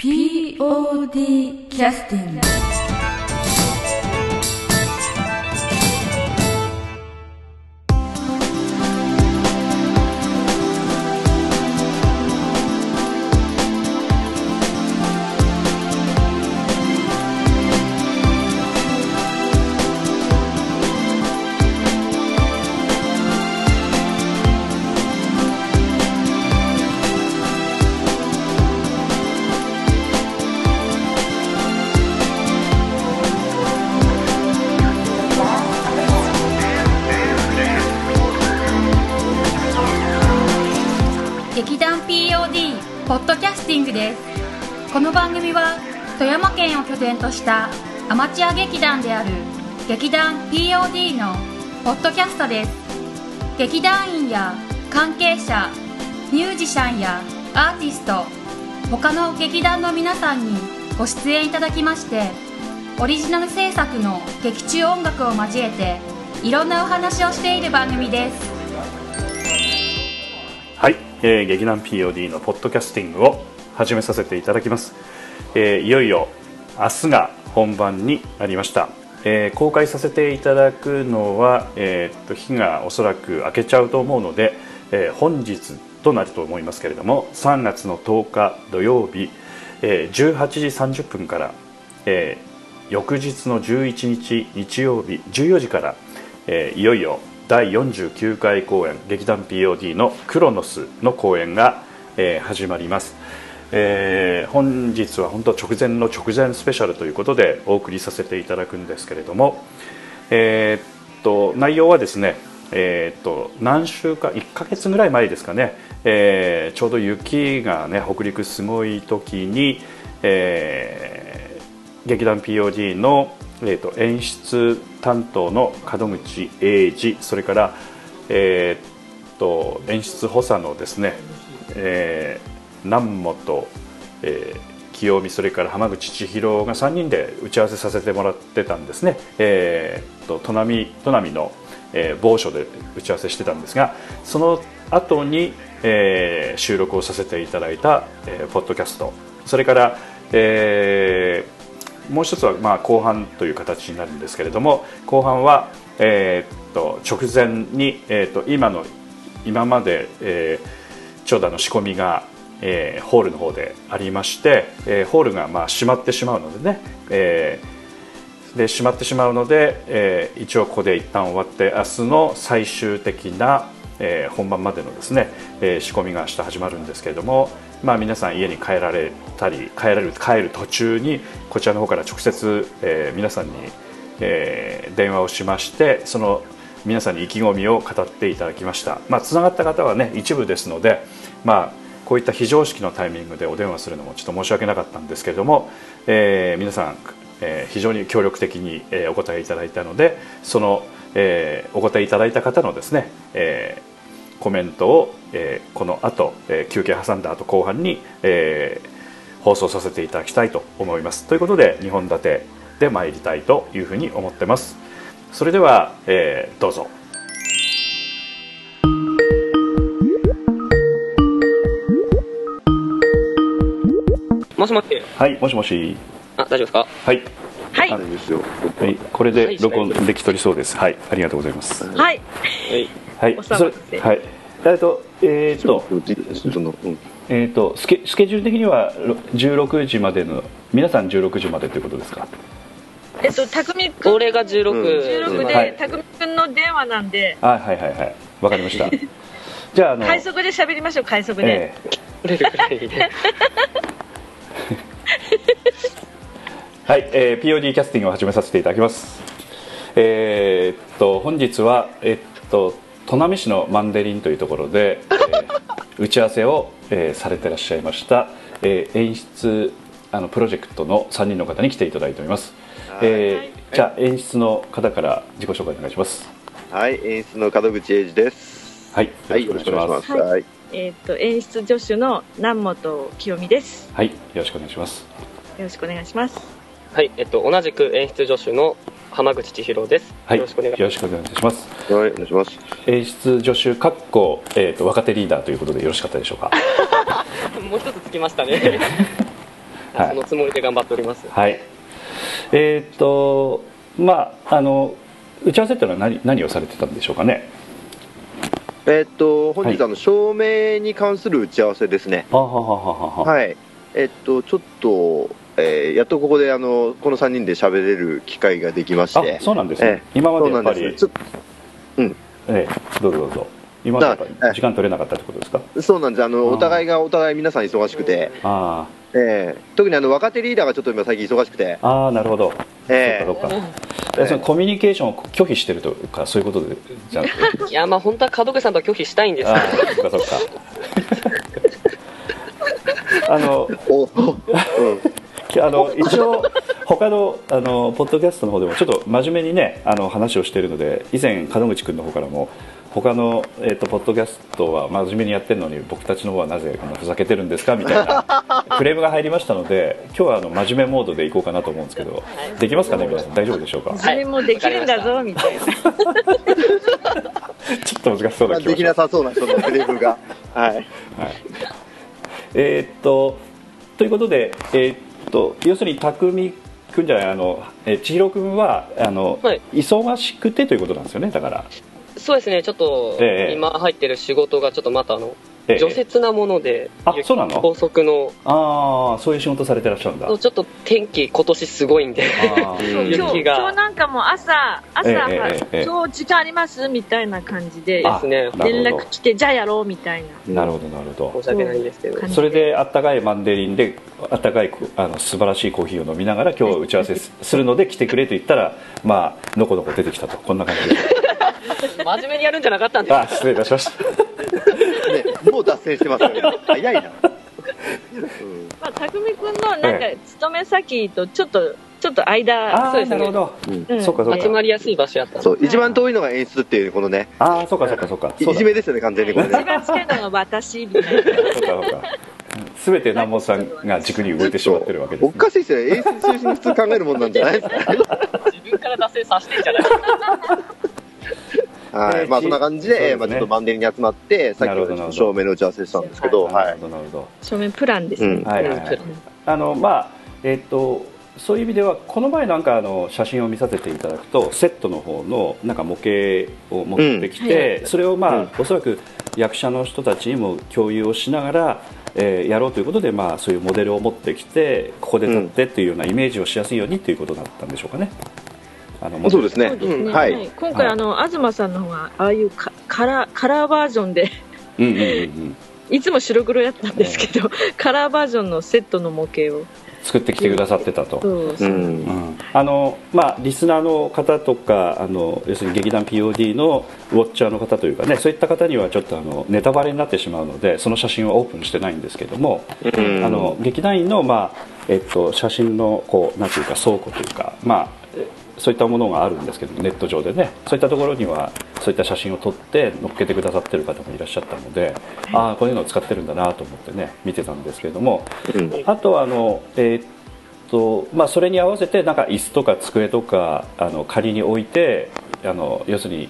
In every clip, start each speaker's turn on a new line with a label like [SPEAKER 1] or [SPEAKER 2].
[SPEAKER 1] POD キャスティング
[SPEAKER 2] としたアマチュア劇団である劇団 POD のポッドキャストです。劇団員や関係者ミュージシャンやアーティスト他の劇団の皆さんにご出演いただきましてオリジナル制作の劇中音楽を交えていろんなお話をしている番組です。
[SPEAKER 3] はい、えー劇団 POD のポッドキャスティングを始めさせていただきます、えーいよいよ明日が本番になりました、えー公開させていただくのは、えーっと日がおそらく明けちゃうと思うので、えー本日となると思いますけれども3月の10日土曜日、えー18時30分から、えー翌日の11日日曜日14時から、えーいよいよ第49回公演劇団 POD の「クロノス」の公演が、えー始まります、えー本日は本当直前の直前スペシャルということでお送りさせていただくんですけれども、えーっと内容はですねえーっと何週か1ヶ月ぐらい前ですかね、えーちょうど雪がね北陸すごい時に、えー劇団 POD の、えー、と演出担当の門口英二それから、えー、と演出補佐のですね、えー南本、えー清美それから浜口千尋が3人で打ち合わせさせてもらってたんですね、えー、と砺波砺波の、えー某所で打ち合わせしてたんですがその後に、えー収録をさせていただいた、えーポッドキャスト。それから、えーもう一つはまあ後半という形になるんですけれども後半は、えっと直前に、えっと今の今まで、えー長蛇の仕込みが、えーホールの方でありまして、えーホールがまあ閉まってしまうのでね、えーで閉まってしまうので、えー一応ここで一旦終わって明日の最終的な、えー本番までのですね、えー仕込みが明日始まるんですけれども、まあ、皆さん家に帰られたり帰られる帰る途中にこちらの方から直接、えー皆さんに、えー電話をしましてその皆さんに意気込みを語っていただきました、まあ、つながった方はね一部ですので、まあ、こういった非常識のタイミングでお電話するのもちょっと申し訳なかったんですけれども、えー皆さん、えー非常に協力的に、えお答えいただいたのでその、えーお答えいただいた方のですね、えーコメントを、えーこの後、えー休憩挟んだ後後半に、えー放送させていただきたいと思います。ということで2本立てで参りたいというふうに思ってます。それでは、えーどうぞ。
[SPEAKER 4] もしもし。
[SPEAKER 3] はいもしもし。
[SPEAKER 4] あ、大丈夫ですか？
[SPEAKER 3] はい、
[SPEAKER 5] はい。
[SPEAKER 3] あれですよ。はい、これで録音できとりそうです。はいありがとうございます。
[SPEAKER 5] はい。
[SPEAKER 4] はい。
[SPEAKER 3] はいはい。えっとえーっと
[SPEAKER 5] その、うん。
[SPEAKER 3] えーっとスケスケジュール的にはろ16時までの皆さん16時までということですか？
[SPEAKER 5] えっと、たくみくん、
[SPEAKER 4] 俺が16。
[SPEAKER 5] 16
[SPEAKER 3] はい
[SPEAKER 5] で、たくみくんの電話なんで、
[SPEAKER 3] あはいはいはい。わかりました。じゃああの
[SPEAKER 5] 快速で喋りましょう、快速で。
[SPEAKER 3] ええ。はい、えー POD キャスティングを始めさせていただきます。えーっと本日はえっと砺波市のマンデリンというところで、えー打ち合わせを、えーされてらっしゃいました、えー演出あのプロジェクトの3人の方に来ていただいております。えーじゃあ演出の方から自己紹介お願いします。
[SPEAKER 6] はい、演出の門口英二です。
[SPEAKER 3] はい、
[SPEAKER 6] はい、
[SPEAKER 3] よろしくお願いします。
[SPEAKER 5] はい
[SPEAKER 6] はい。
[SPEAKER 5] えっと、演出助手の南本清美です。
[SPEAKER 3] はい、よろしくお願いします。
[SPEAKER 5] よろしくお願いします。
[SPEAKER 4] はい。えっと、同じく演出助手の浜口千尋です。
[SPEAKER 3] はい、
[SPEAKER 4] よろしくお願いします。
[SPEAKER 3] よろしくお願いします。
[SPEAKER 6] はい、お願いします。
[SPEAKER 3] 演出助手かっこえーっと若手リーダーということでよろしかったでしょうか？
[SPEAKER 4] もう一つつきましたね。
[SPEAKER 3] はい
[SPEAKER 4] そのつもりで頑張っております。
[SPEAKER 3] はいえーっとまああの打ち合わせっていうのは何何をされてたんでしょうかね？
[SPEAKER 6] えーっと、本日、
[SPEAKER 3] は
[SPEAKER 6] あの、照明に関する打ち合わせですね。
[SPEAKER 3] あははははは。
[SPEAKER 6] はい。えーっと、ちょっと、えーやっとここで、あの、この3人で喋れる機会ができまして。
[SPEAKER 3] あそうなんですね、
[SPEAKER 6] ええ。
[SPEAKER 3] 今ま
[SPEAKER 6] そ
[SPEAKER 3] でやっぱり。
[SPEAKER 6] うなんです。ちょ
[SPEAKER 3] ええどうぞどうぞ。今まで時間取れなかったってことですか？
[SPEAKER 6] そうなんです。あの、
[SPEAKER 3] あー。
[SPEAKER 6] お互いがお互い皆さん忙しくて、
[SPEAKER 3] あ
[SPEAKER 6] えー特にあの、若手リーダーがちょっと今最近忙しくて、
[SPEAKER 3] あああなるほど。
[SPEAKER 6] え
[SPEAKER 3] そうかそうか。えそのコミュニケーションを拒否してるとかそういうことでじゃなくて
[SPEAKER 4] いや、まあ本当は門口さんとは拒否したいんです
[SPEAKER 3] ああそうかそうか。あの
[SPEAKER 6] ーお、うん。
[SPEAKER 3] き あの一応他のあのポッドキャストの方でもちょっと真面目にねあの話をしているので以前門口君の方からも他の、えっとポッドキャストは真面目にやってるのに僕たちの方はなぜこんなふざけてるんですか？みたいな クレームが入りましたので今日はあの真面目モードでいこうかなと思うんですけどできますかね？皆さん。大丈夫でしょうか？
[SPEAKER 5] 自分もできるんだぞみたいな。
[SPEAKER 3] ちょっと難しそうな気が
[SPEAKER 6] できなさそうな人のセリフが。はい。
[SPEAKER 3] はい、えーっとということで、えーっと要するに匠君じゃないあの、えー千尋君はあの、
[SPEAKER 4] はい。
[SPEAKER 3] 忙しくてということなんですよねだから、
[SPEAKER 4] そうですね、ちょっと
[SPEAKER 3] ええ。
[SPEAKER 4] 今入ってる仕事がちょっとまたあの、
[SPEAKER 3] ええ
[SPEAKER 4] 除雪なもので、
[SPEAKER 3] あそうなの？
[SPEAKER 4] 高速の、
[SPEAKER 3] ああそういう仕事されてらっしゃるんだ。
[SPEAKER 4] ちょっと天気今年すごいんで、雪が。
[SPEAKER 5] 今日なんかも朝、朝、今日時間あります？みたいな感じで。
[SPEAKER 3] あ
[SPEAKER 4] ですね。
[SPEAKER 5] 連絡来て、じゃあやろうみたいな。
[SPEAKER 3] なるほどなるほど。
[SPEAKER 4] 申し訳ないんですけど。
[SPEAKER 5] う、ん。
[SPEAKER 3] それであったかいマンデリンであったかいあの素晴らしいコーヒーを飲みながら今日打ち合わせすするので来てくれと言ったら まあのこのこ出てきたと。こんな感じで。
[SPEAKER 4] 真面目にやるんじゃなかったんです。
[SPEAKER 3] あ失礼いたしました。
[SPEAKER 6] ね、もう脱線してますよね。早いな。うん
[SPEAKER 5] まあ、たくみくんのなんか勤め先とちょっと、ちょっと間、
[SPEAKER 4] そうですね
[SPEAKER 3] なるほど、
[SPEAKER 5] うん
[SPEAKER 3] そうかそうか
[SPEAKER 4] 集まりやすい場所やった
[SPEAKER 6] そう、一番遠いのが演出っていう、このね、
[SPEAKER 3] ああそうかそうかそうか
[SPEAKER 6] いじめですよね、完全にこれ
[SPEAKER 5] 一
[SPEAKER 6] ね。
[SPEAKER 5] 番近いのが私みたいな。
[SPEAKER 3] そうかそうか全て南本さんが軸に動いてしまってるわけです、
[SPEAKER 6] おかしいですよね。演出中心に普通考えるもんなんじゃないですか。
[SPEAKER 4] 自分から脱線させてんじゃない
[SPEAKER 6] はい。まあ、そんな感じで、まあ、ちょっとマンデリに集まって、さっき
[SPEAKER 3] なるほど
[SPEAKER 6] の照明の打ち合わせしたんですけど、は
[SPEAKER 3] ない。る。ほどなるほ
[SPEAKER 5] 正面プランですね。
[SPEAKER 6] うん。
[SPEAKER 3] どはいはいはい。あのまあえっとそういう意味ではこの前なんかあの写真を見させていただくとセットの方のなんか模型を持ってきて、それをまあ、
[SPEAKER 6] うん。
[SPEAKER 3] おそらく役者の人たちにも共有をしながら、えーやろうということで、まあ、そういうモデルを持ってきてここで撮ってっていうようなイメージをしやすいようにということだったんでしょうかね。あの
[SPEAKER 6] そうですね。
[SPEAKER 5] そうですね。
[SPEAKER 6] うん
[SPEAKER 5] は
[SPEAKER 6] はいい。
[SPEAKER 5] 今回、あの、東さんの方が、ああいうカカラー、カラーバージョンで、
[SPEAKER 3] うんうんうんうん
[SPEAKER 5] いつも白黒やったんですけど、カラーバージョンのセットの模型を。
[SPEAKER 3] 作ってきてくださってたと。
[SPEAKER 5] そう
[SPEAKER 6] う。
[SPEAKER 3] んんあのまあ、リスナーの方とかあの要するに劇団 POD のウォッチャーの方というかねそういった方にはちょっとあのネタバレになってしまうのでその写真はオープンしてないんですけども、
[SPEAKER 6] うん
[SPEAKER 3] あの劇団員の、まあえっと、写真のこうなんていうか倉庫というか、まあ、えそういったものがあるんですけどもネット上でね。そういったところにはそういった写真を撮って載っけてくださってる方もいらっしゃったのでああこういうのを使ってるんだなと思ってね見てたんですけれども。
[SPEAKER 6] うん。
[SPEAKER 3] あとはあの、えーっとまあ、それに合わせてなんか椅子とか机とかあの仮に置いてあの要するに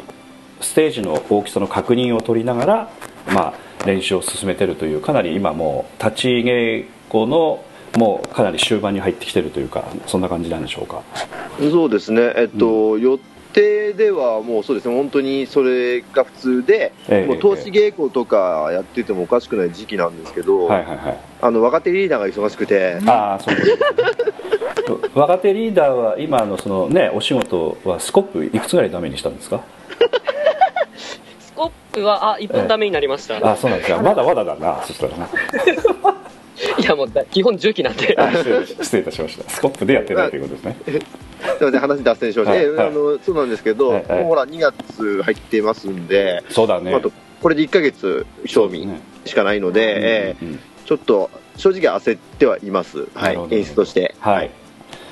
[SPEAKER 3] ステージの大きさの確認を取りながら、まあ、練習を進めてるというかなり今もう立ち稽古のもうかなり終盤に入ってきてるというかそんな感じなんでしょうか？
[SPEAKER 6] そうですね。えっと、予定ではもうそうですね、本当にそれが普通で、
[SPEAKER 3] ええ
[SPEAKER 6] もう投資稽古とかやっててもおかしくない時期なんですけど、
[SPEAKER 3] はいはいはい。
[SPEAKER 6] あの、若手リーダーが忙しくて、
[SPEAKER 3] ああそう 若手リーダーは今のそのねお仕事はスコップいくつぐらいダメにしたんですか？
[SPEAKER 4] スコップは、あ、一本ダメになりました。
[SPEAKER 3] あそうなんですか。まだまだだなそしたらな
[SPEAKER 4] いや、もうだ、基本重機なんで。
[SPEAKER 3] あ失礼失礼いたしましたスコップでやってないということですね
[SPEAKER 6] すみません、話脱線しました。
[SPEAKER 3] はいはい
[SPEAKER 6] えあのそうなんですけど、
[SPEAKER 3] はいはい
[SPEAKER 6] ほら、2月入ってますんで、
[SPEAKER 3] そうだね
[SPEAKER 6] あと、これで1ヶ月賞味
[SPEAKER 3] ね
[SPEAKER 6] しかないので、え
[SPEAKER 3] うんうん
[SPEAKER 6] ーちょっと正直焦ってはいます。は
[SPEAKER 3] ない
[SPEAKER 6] 演出として。
[SPEAKER 3] はい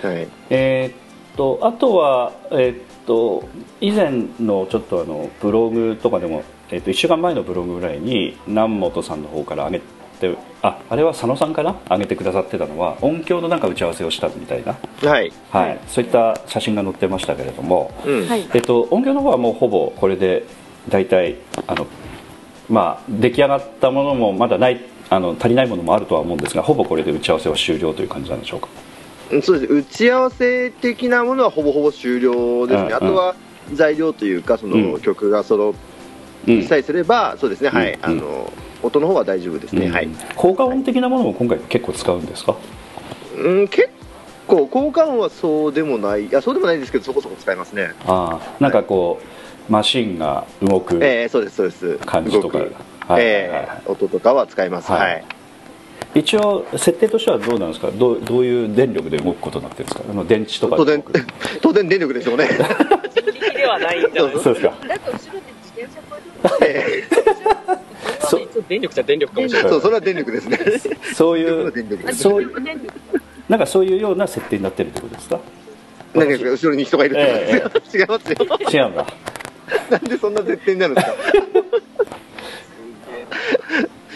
[SPEAKER 6] はい。
[SPEAKER 3] えーっとあとはえーっと以前のちょっとあのブログとかでも、えーっと1週間前のブログぐらいに南本さんの方から上げてああれは佐野さんかな？上げてくださってたのは音響のなんか打ち合わせをしたみたいな、
[SPEAKER 6] はい。
[SPEAKER 3] はい。そういった写真が載ってましたけれども、
[SPEAKER 6] うん。
[SPEAKER 5] はい。
[SPEAKER 3] えっと、音響の方はもうほぼこれで大体あの、まあ、出来上がったものもまだないあの足りないものもあるとは思うんですがほぼこれで打ち合わせは終了という感じなんでしょうか？
[SPEAKER 6] うんそうです打ち合わせ的なものはほぼほぼ終了ですね、
[SPEAKER 3] うん
[SPEAKER 6] あとは材料というかその、
[SPEAKER 3] うん。
[SPEAKER 6] 曲が揃
[SPEAKER 3] うん
[SPEAKER 6] さえすればそうですね、はい、
[SPEAKER 3] うん。
[SPEAKER 6] あの音の方は大丈夫ですね、
[SPEAKER 3] うん。
[SPEAKER 6] はい、
[SPEAKER 3] 効果音的なものも今回結構使うんですか？
[SPEAKER 6] うん、結構効果音はそうでもない。いやそうでもないですけどそこそこ使いますね。
[SPEAKER 3] ああ。なんかこうマシンが動く
[SPEAKER 6] ええそうですそうです。
[SPEAKER 3] 感じとか、
[SPEAKER 6] ええ音とかは使います。
[SPEAKER 3] はい。
[SPEAKER 6] はい、
[SPEAKER 3] 一応設定としてはどうなんですか？どうどういう電力で動くことになってるんですか？あの電池とか
[SPEAKER 6] 当然 当然電力でしょうね。
[SPEAKER 4] ではないんじゃないです
[SPEAKER 3] そうですか
[SPEAKER 4] 電力じゃ電力かもしれない。
[SPEAKER 6] えそうそれは電力ですね。
[SPEAKER 3] そういうそういうなんかそういうような設定になってるってことですか？
[SPEAKER 6] 何か後ろに人がいるってことですよ、違いますよ。
[SPEAKER 3] 違うんだ。
[SPEAKER 6] なんでそんな絶対になるんですか？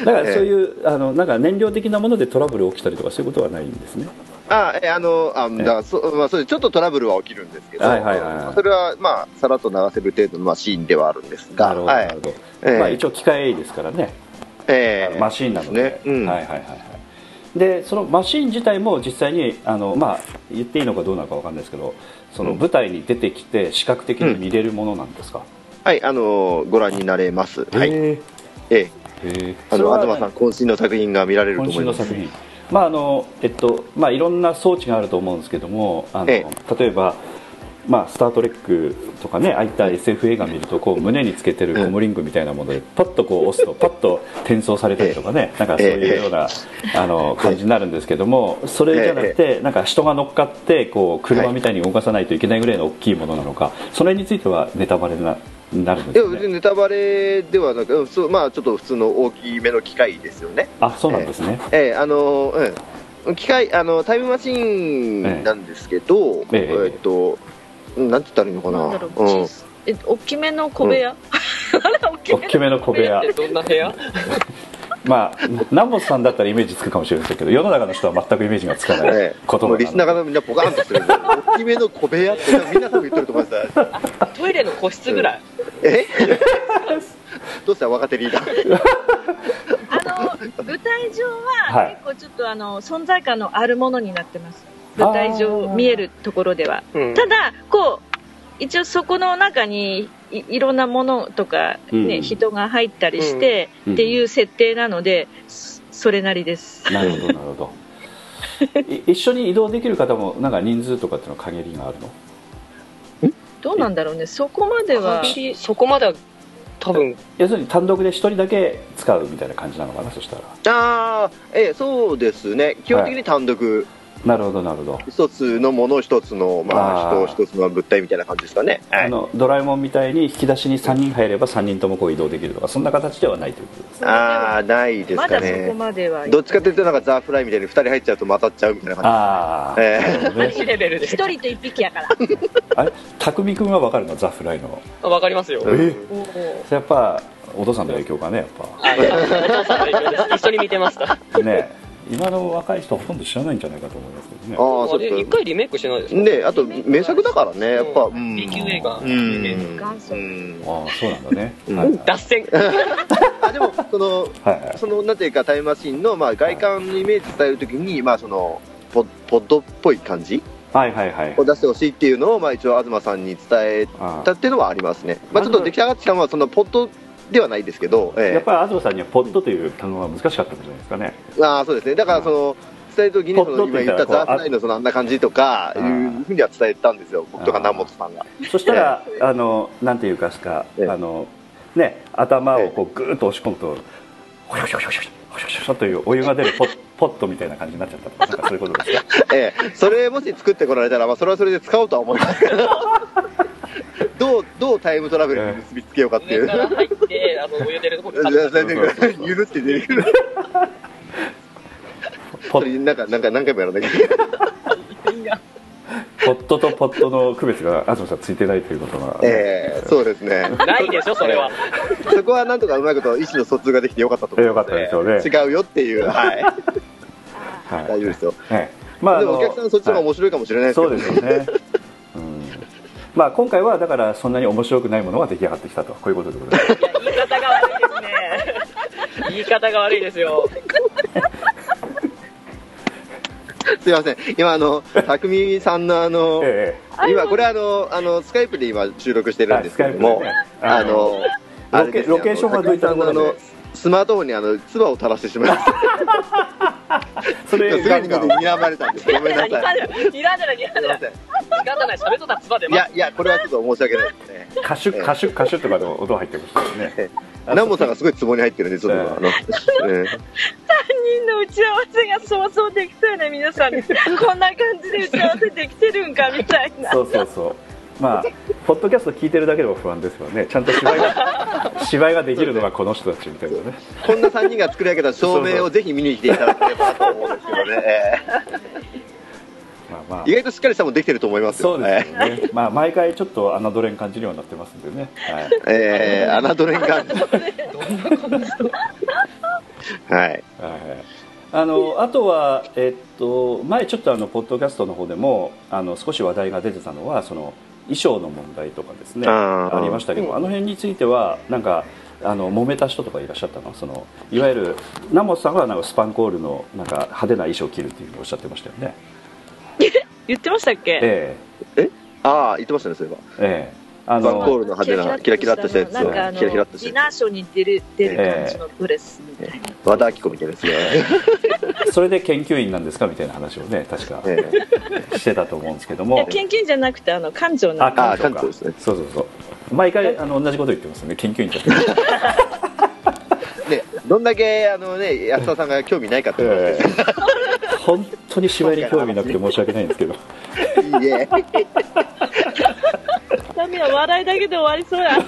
[SPEAKER 3] だからそういう、あのなんか燃料的なものでトラブル起きたりとかそういうことはないんですね。
[SPEAKER 6] あえあのあだからそ、まあ、それでちょっとトラブルは起きるんですけど、
[SPEAKER 3] はいはいはいはい。
[SPEAKER 6] それは、まあ、さらっと流せる程度の、まあ、シーンではあるんですが、
[SPEAKER 3] なるほど、
[SPEAKER 6] はい
[SPEAKER 3] なるほど、
[SPEAKER 6] ええ。
[SPEAKER 3] まあ、一応機械ですからね、
[SPEAKER 6] ええ。
[SPEAKER 3] マシンなので、
[SPEAKER 6] ね。うん。
[SPEAKER 3] はいはいはいはい。でそのマシン自体も実際にあの、まあ、言っていいのかどうなのかわかんないですけどその
[SPEAKER 6] うん。
[SPEAKER 3] 舞台に出てきて視覚的に見れるものなんですか、
[SPEAKER 6] はい、あのご覧になれます。はい、
[SPEAKER 3] へ
[SPEAKER 6] え。え、
[SPEAKER 3] えへえ
[SPEAKER 6] あの東さん渾身の作品が見られると
[SPEAKER 3] 今
[SPEAKER 6] 思います。
[SPEAKER 3] 週の作品。まああのえっとまあいろんな装置があると思うんですけどもあの、
[SPEAKER 6] え
[SPEAKER 3] 例えばまあ、スター・トレックとかねああいった SF 映画見るとこう胸につけてるコムリングみたいなものでパッとこう押すとパッと転送されたりとかねなんかそういうようなあの感じになるんですけどもそれじゃなくてなんか人が乗っかってこう車みたいに動かさないといけないぐらいの大きいものなのかそれについてはネタバレなになるんで
[SPEAKER 6] いや
[SPEAKER 3] すよね
[SPEAKER 6] 別にネタバレではなく、うんそうまあちょっと普通の大きめの機械ですよね。
[SPEAKER 3] あそうなんですね。
[SPEAKER 6] ええ。あのうん。機械あのタイムマシーンなんですけど、
[SPEAKER 3] ええ
[SPEAKER 6] えっとうんなんて言ったらいいのかな。
[SPEAKER 5] なう、
[SPEAKER 6] うん。
[SPEAKER 5] え大きめの小部屋、大きめ
[SPEAKER 3] 大きめの小部屋。
[SPEAKER 4] どんな部屋？
[SPEAKER 3] まあ南本さんだったらイメージつくかもしれませんけど世の中の人は全くイメージがつかない
[SPEAKER 6] ええ。
[SPEAKER 3] 言葉
[SPEAKER 6] もうリスナーがみんなポカーンとしてる大きめの小部屋ってみんな多分言ってると思います。
[SPEAKER 4] トイレの個室ぐらい。
[SPEAKER 6] え？どうした？若手リーダー。
[SPEAKER 5] あの舞台上
[SPEAKER 3] は
[SPEAKER 5] 結構ちょっとあの存在感のあるものになってます。舞台上見えるところでは。
[SPEAKER 4] うん。
[SPEAKER 5] ただこう一応そこの中にいいろんなものとか、ね
[SPEAKER 3] うん。
[SPEAKER 5] 人が入ったりして、
[SPEAKER 3] うん。
[SPEAKER 5] っていう設定なのでそそれなりです。
[SPEAKER 3] なるほどなるほど。い一緒に移動できる方もなんか人数とかっていうのは限りがあるの？
[SPEAKER 5] どうなんだろうね。そこまでは
[SPEAKER 4] そこまでは多分。
[SPEAKER 3] 要するに単独で一人だけ使うみたいな感じなのかなそしたら。
[SPEAKER 6] ああええそうですね。基本的に単独、
[SPEAKER 3] なるほどなるほど、
[SPEAKER 6] 一つのもの一つの、まあ、
[SPEAKER 3] あー。
[SPEAKER 6] 人一つの物体みたいな感じですかね。はい、
[SPEAKER 3] あのドラえもんみたいに引き出しに3人入れば3人ともこう移動できるとかそんな形ではないということですね。
[SPEAKER 6] あーないです
[SPEAKER 5] まだそこ
[SPEAKER 6] かね。
[SPEAKER 5] までは
[SPEAKER 6] どっちかというと、なんかザ・フライみたいに2人入っちゃうと混ざっちゃうみたいな感
[SPEAKER 3] ああ、
[SPEAKER 6] ええ。
[SPEAKER 3] なるほどね。
[SPEAKER 4] レベルで
[SPEAKER 5] 一人と一匹やから。
[SPEAKER 3] あれ？匠君は分かるの？ザ・フライの。
[SPEAKER 4] あわかりますよ。
[SPEAKER 6] うん
[SPEAKER 3] え？
[SPEAKER 5] おー。
[SPEAKER 3] それやっぱお父さんの影響かねやっ
[SPEAKER 4] あいやお父さんの影響です。一緒に見てました。
[SPEAKER 3] ぱね今の若い人はほとんど知らないんじゃないかと思いますけどね
[SPEAKER 6] ああ、そう
[SPEAKER 4] 一回リメイクしてないですか。
[SPEAKER 6] で、あと、名作だからね、やっぱ、うん。
[SPEAKER 4] B 級映画
[SPEAKER 6] うん。
[SPEAKER 5] 元祖
[SPEAKER 6] うん
[SPEAKER 3] ああそうなんだね、
[SPEAKER 4] 脱線。
[SPEAKER 6] あ、でも、その、
[SPEAKER 3] はいはい
[SPEAKER 6] その、なんていうか、タイムマシンの、まあ、外観のイメージ伝えるときに、まあ、その、ポポッドっぽい感じ
[SPEAKER 3] はいはいはい
[SPEAKER 6] を出してほしいっていうのを、まあ、一応、東さんに伝え
[SPEAKER 3] あ
[SPEAKER 6] たっていうのはありますね。まあ、ちょっと出来上がってきたのは、その、ポッドではないですけど、ええ。
[SPEAKER 3] あやっぱり東さんにはポッドという単語が難しかったんじゃないですかね。
[SPEAKER 6] ああ、そうですね。だから、その、伝えるときに、その、今言ったザーフライのその、あんな感じとか、いう
[SPEAKER 3] うん。
[SPEAKER 6] ふうには伝えたんですよ。僕とか南本さんが。
[SPEAKER 3] そしたら、あのなんていうかすか、
[SPEAKER 6] ええ。
[SPEAKER 3] あのね頭をこうグーッと押し込むとほしょほしょほしょほしょほしょほしょというお湯が出るポッ ポットみたいな感じになっちゃったとかなんかそういうことですか？
[SPEAKER 6] ええ、それもし作ってこられたら、まあ、それはそれで使おうとは思いますけど。どう、どうタイムトラベルに結びつけようかっていう。
[SPEAKER 4] 上から入ってあのお湯出るところに
[SPEAKER 6] 全然ゆるって出てくる。
[SPEAKER 3] ポ
[SPEAKER 6] それなんか、なんか何回もやらなきゃいけない。
[SPEAKER 3] ポットとポットの区別が東さんついてないということが、
[SPEAKER 6] ええ、そうですね。
[SPEAKER 4] ないでしょそれは。
[SPEAKER 6] そこはなんとかうまいこと意思の疎通ができてよかったと思います、
[SPEAKER 3] よかったですよね
[SPEAKER 6] 違うよっていう、はい。
[SPEAKER 3] はい
[SPEAKER 6] 大丈夫ですよ。
[SPEAKER 3] ええまあ
[SPEAKER 6] でもお客さんそっちの方が面白いかもしれないですけど、
[SPEAKER 3] そうですよね、うんまあ、今回はだからそんなに面白くないものが出来上がってきたと。こういうことでございます。
[SPEAKER 4] 言い方が悪いですね。言い方が悪いですよ。
[SPEAKER 6] すいません、今、あの匠さんのあの、
[SPEAKER 3] ええ、
[SPEAKER 6] 今、これあのあの、スカイプで今、収録してるんですけれども、
[SPEAKER 3] あ,
[SPEAKER 6] ね、あのロケ
[SPEAKER 3] ロケーションはどういったも
[SPEAKER 6] ののスマートフォンにあの、唾を垂らしてしまいました。
[SPEAKER 3] それ
[SPEAKER 6] すぐに見て睨まれたんです。ごめんなさい。
[SPEAKER 5] いらんじゃない、いらんじゃない。
[SPEAKER 4] 時間がない、喋っとったら唾出
[SPEAKER 6] いや。いや、これはちょっと申し訳ないですね。
[SPEAKER 3] 歌手歌手歌手とかでも音入ってますよね
[SPEAKER 6] ナモさんがすごいツボに入ってるんで、ちょっと、あの、ええ
[SPEAKER 5] 人の打ち合わせが想像できたよね、皆さん。こんな感じで打ち合わせできてるんか、みたいな。
[SPEAKER 3] そうそうそうまあポッドキャスト聞いてるだけでも不安ですよね。ちゃんと芝居が 芝居ができるのがこの人たちみたいなね。
[SPEAKER 6] こんな3人が作り上げた照明をぜひ見に来ていただければと思うんですけどね。え
[SPEAKER 3] まあまあ。
[SPEAKER 6] え意外としっかりしたもんできてると思いますよ。
[SPEAKER 3] そうですよね、まあ毎回ちょっと侮れん感じるようになってますんでね、はい。
[SPEAKER 6] ええ侮れん感じ。はい。
[SPEAKER 3] はい。あのあとは、えっと、前ちょっとあのポッドキャストの方でもあの少し話題が出てたのはその衣装の問題とかですね
[SPEAKER 6] あ
[SPEAKER 3] りましたけど、あの辺についてはなんかあの揉めた人とかいらっしゃったのそのいわゆる南本さんはなんかスパンコールのなんか派手な衣装を着るっていうふうにおっしゃってましたよね。
[SPEAKER 5] 言ってましたっけ？
[SPEAKER 3] え
[SPEAKER 6] ああ、言ってましたね、そういえば。
[SPEAKER 3] えええあ
[SPEAKER 6] バンコー
[SPEAKER 3] の
[SPEAKER 6] ルの派手な、キラキラっとしたやつを、キラキラっと
[SPEAKER 5] ディ
[SPEAKER 6] したや
[SPEAKER 5] ナーショーに出る、出る感じのドレスみたいな。
[SPEAKER 6] つ。和田アキ子みたいなですね。
[SPEAKER 3] それで研究員なんですかみたいな話をね確か。
[SPEAKER 6] ええ。
[SPEAKER 3] してたと思うんですけども。
[SPEAKER 5] 研究じゃなくて、あの、館長なんで。
[SPEAKER 6] あ
[SPEAKER 3] 館長
[SPEAKER 6] ですね。
[SPEAKER 3] そうそうそう。毎回あの同じこと言ってますよね。研究員だって。
[SPEAKER 6] ね、どんだけ、あのね、安田さんが興味ないかって
[SPEAKER 3] ええ。本当に芝居に興味なくて申し訳ないんですけど
[SPEAKER 6] す。いいえ。
[SPEAKER 5] ダメや、笑いだけで終わりそうや。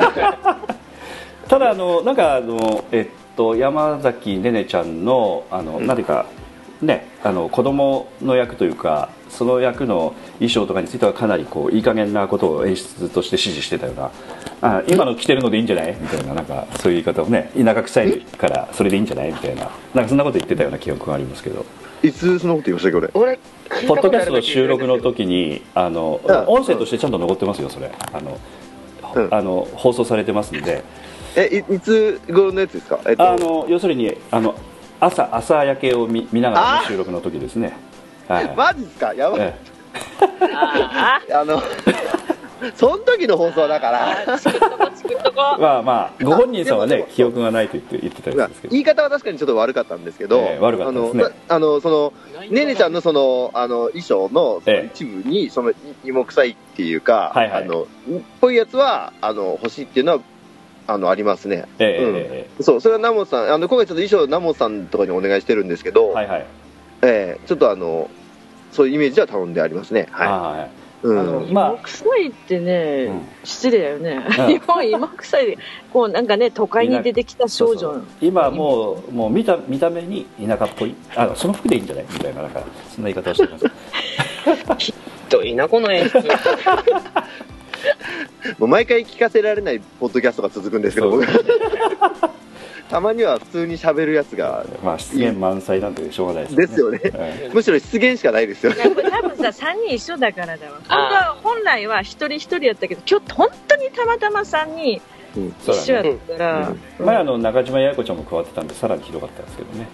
[SPEAKER 3] ただあのなんかあのえっと山崎ねねちゃんのあの、
[SPEAKER 6] うん
[SPEAKER 3] 何かねあの子供の役というかその役の衣装とかについてはかなりこういい加減なことを演出として指示してたようなあ今の着てるのでいいんじゃない？みたいななんかそういう言い方をね田舎臭いからそれでいいんじゃない？みたいななんかそんなこと言ってたような記憶がありますけど
[SPEAKER 6] いつそんなこと言いましたっけ、俺？
[SPEAKER 4] 俺、
[SPEAKER 3] ポッドキャストの収録の時にあの
[SPEAKER 6] うん。
[SPEAKER 3] 音声としてちゃんと残ってますよそれ。あの、
[SPEAKER 6] うん。
[SPEAKER 3] あの放送されてますんで。
[SPEAKER 6] え、いいつ頃のやつですか？えっと、
[SPEAKER 3] あの要するにあの朝朝焼けを見見ながらの
[SPEAKER 6] あ
[SPEAKER 3] 収録の時ですね。はい、
[SPEAKER 6] マジっすか？やばい。
[SPEAKER 3] え
[SPEAKER 5] あ
[SPEAKER 6] あの、その時の放送だから。
[SPEAKER 5] あ、作っとこ、作っとこ
[SPEAKER 3] え。まあまあご本人さんはね記憶がないと言って言ってた
[SPEAKER 6] まあ
[SPEAKER 3] んですけど
[SPEAKER 6] 言い方は確かにちょっと悪かったんですけど、
[SPEAKER 3] ええ悪かったですね
[SPEAKER 6] あの、あのその、ねねちゃんのその、あの、衣装の一部に、その、い芋臭いっていうか、
[SPEAKER 3] はいはい
[SPEAKER 6] あの、っぽいやつは、あの、欲しいっていうのは、あの、ありますね。
[SPEAKER 3] ええ
[SPEAKER 6] うん
[SPEAKER 3] ええ
[SPEAKER 6] そう、それはナモさん、あの、今回ちょっと衣装ナモさんとかにお願いしてるんですけど、
[SPEAKER 3] はいはい
[SPEAKER 6] ええちょっとあの、そういうイメージは頼んでありますね。は
[SPEAKER 3] はい
[SPEAKER 6] い。うん。
[SPEAKER 3] あのまあ
[SPEAKER 5] 芋臭いってね、
[SPEAKER 3] うん。
[SPEAKER 5] 失礼だよね。
[SPEAKER 3] うん。
[SPEAKER 5] 日本芋臭いで、こうなんかね、都会に出てきた少女。
[SPEAKER 3] そうそう。今もうもう見た見た目に田舎っぽい。あその服でいいんじゃない？みたいななんかそんな言い方をしてます。
[SPEAKER 4] ひどいな、この演出。
[SPEAKER 6] もう毎回聞かせられないポッドキャストが続くんですけど、僕たまには普通に喋るやつが、
[SPEAKER 3] まあ失言満載なんでしょうがないです
[SPEAKER 6] ですよね。
[SPEAKER 3] え
[SPEAKER 6] むしろ出現しかないですよ。
[SPEAKER 5] いやこれ多分さ、3人一緒だからだわ。本当は、本来は一人一人やったけど、今日本当にたまたま3人一緒やったから、
[SPEAKER 3] 前あの中島八重子ちゃんも加わってたんでさらにひどかったんですけどね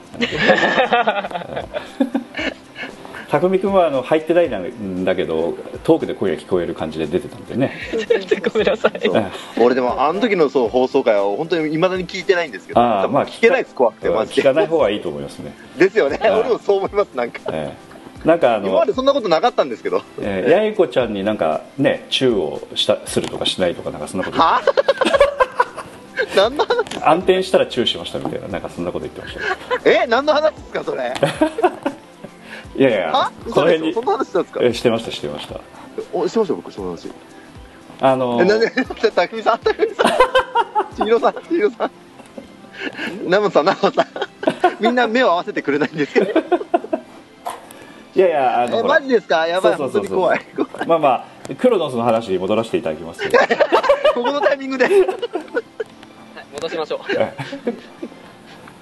[SPEAKER 3] 匠君はあの入ってないんだけど遠くで声が聞こえる感じで出てたんでね
[SPEAKER 5] ごめんなさい。
[SPEAKER 6] 俺でも、あの時のそう放送回は本当に未だに聞いてないんですけど、
[SPEAKER 3] あーまあ
[SPEAKER 6] 聞けないです、怖くて、マジで。
[SPEAKER 3] 聞かない方がいいと思いますね、
[SPEAKER 6] ですよね。俺もそう思います、なんか。
[SPEAKER 3] ええなんかあの
[SPEAKER 6] 今までそんなことなかったんですけど。
[SPEAKER 3] えー八重子ちゃんになんかねチューをしたするとかしないとかなんかそんなこと
[SPEAKER 6] は？何の話？
[SPEAKER 3] 暗転したらチューしましたみたいななんかそんなこと言ってましたよ
[SPEAKER 6] え何の話ですか、それ？
[SPEAKER 3] いやいや
[SPEAKER 6] は
[SPEAKER 3] この辺に
[SPEAKER 6] そんな話したんですか？
[SPEAKER 3] えしてましたしてました
[SPEAKER 6] おしてました、僕、その話。
[SPEAKER 3] あの
[SPEAKER 6] え、なんで、たくみさん、たくみさん。千尋さん、千尋さん。ナムさん、ナムさん。みんな目を合わせてくれないんですけど。
[SPEAKER 3] いやいやあの
[SPEAKER 6] え、マジですか？やばい、
[SPEAKER 3] そうそうそ
[SPEAKER 6] 怖い。
[SPEAKER 3] まあまあクロノスの話に戻らせていただきます
[SPEAKER 6] ここのタイミングで。
[SPEAKER 4] はい戻しましょう。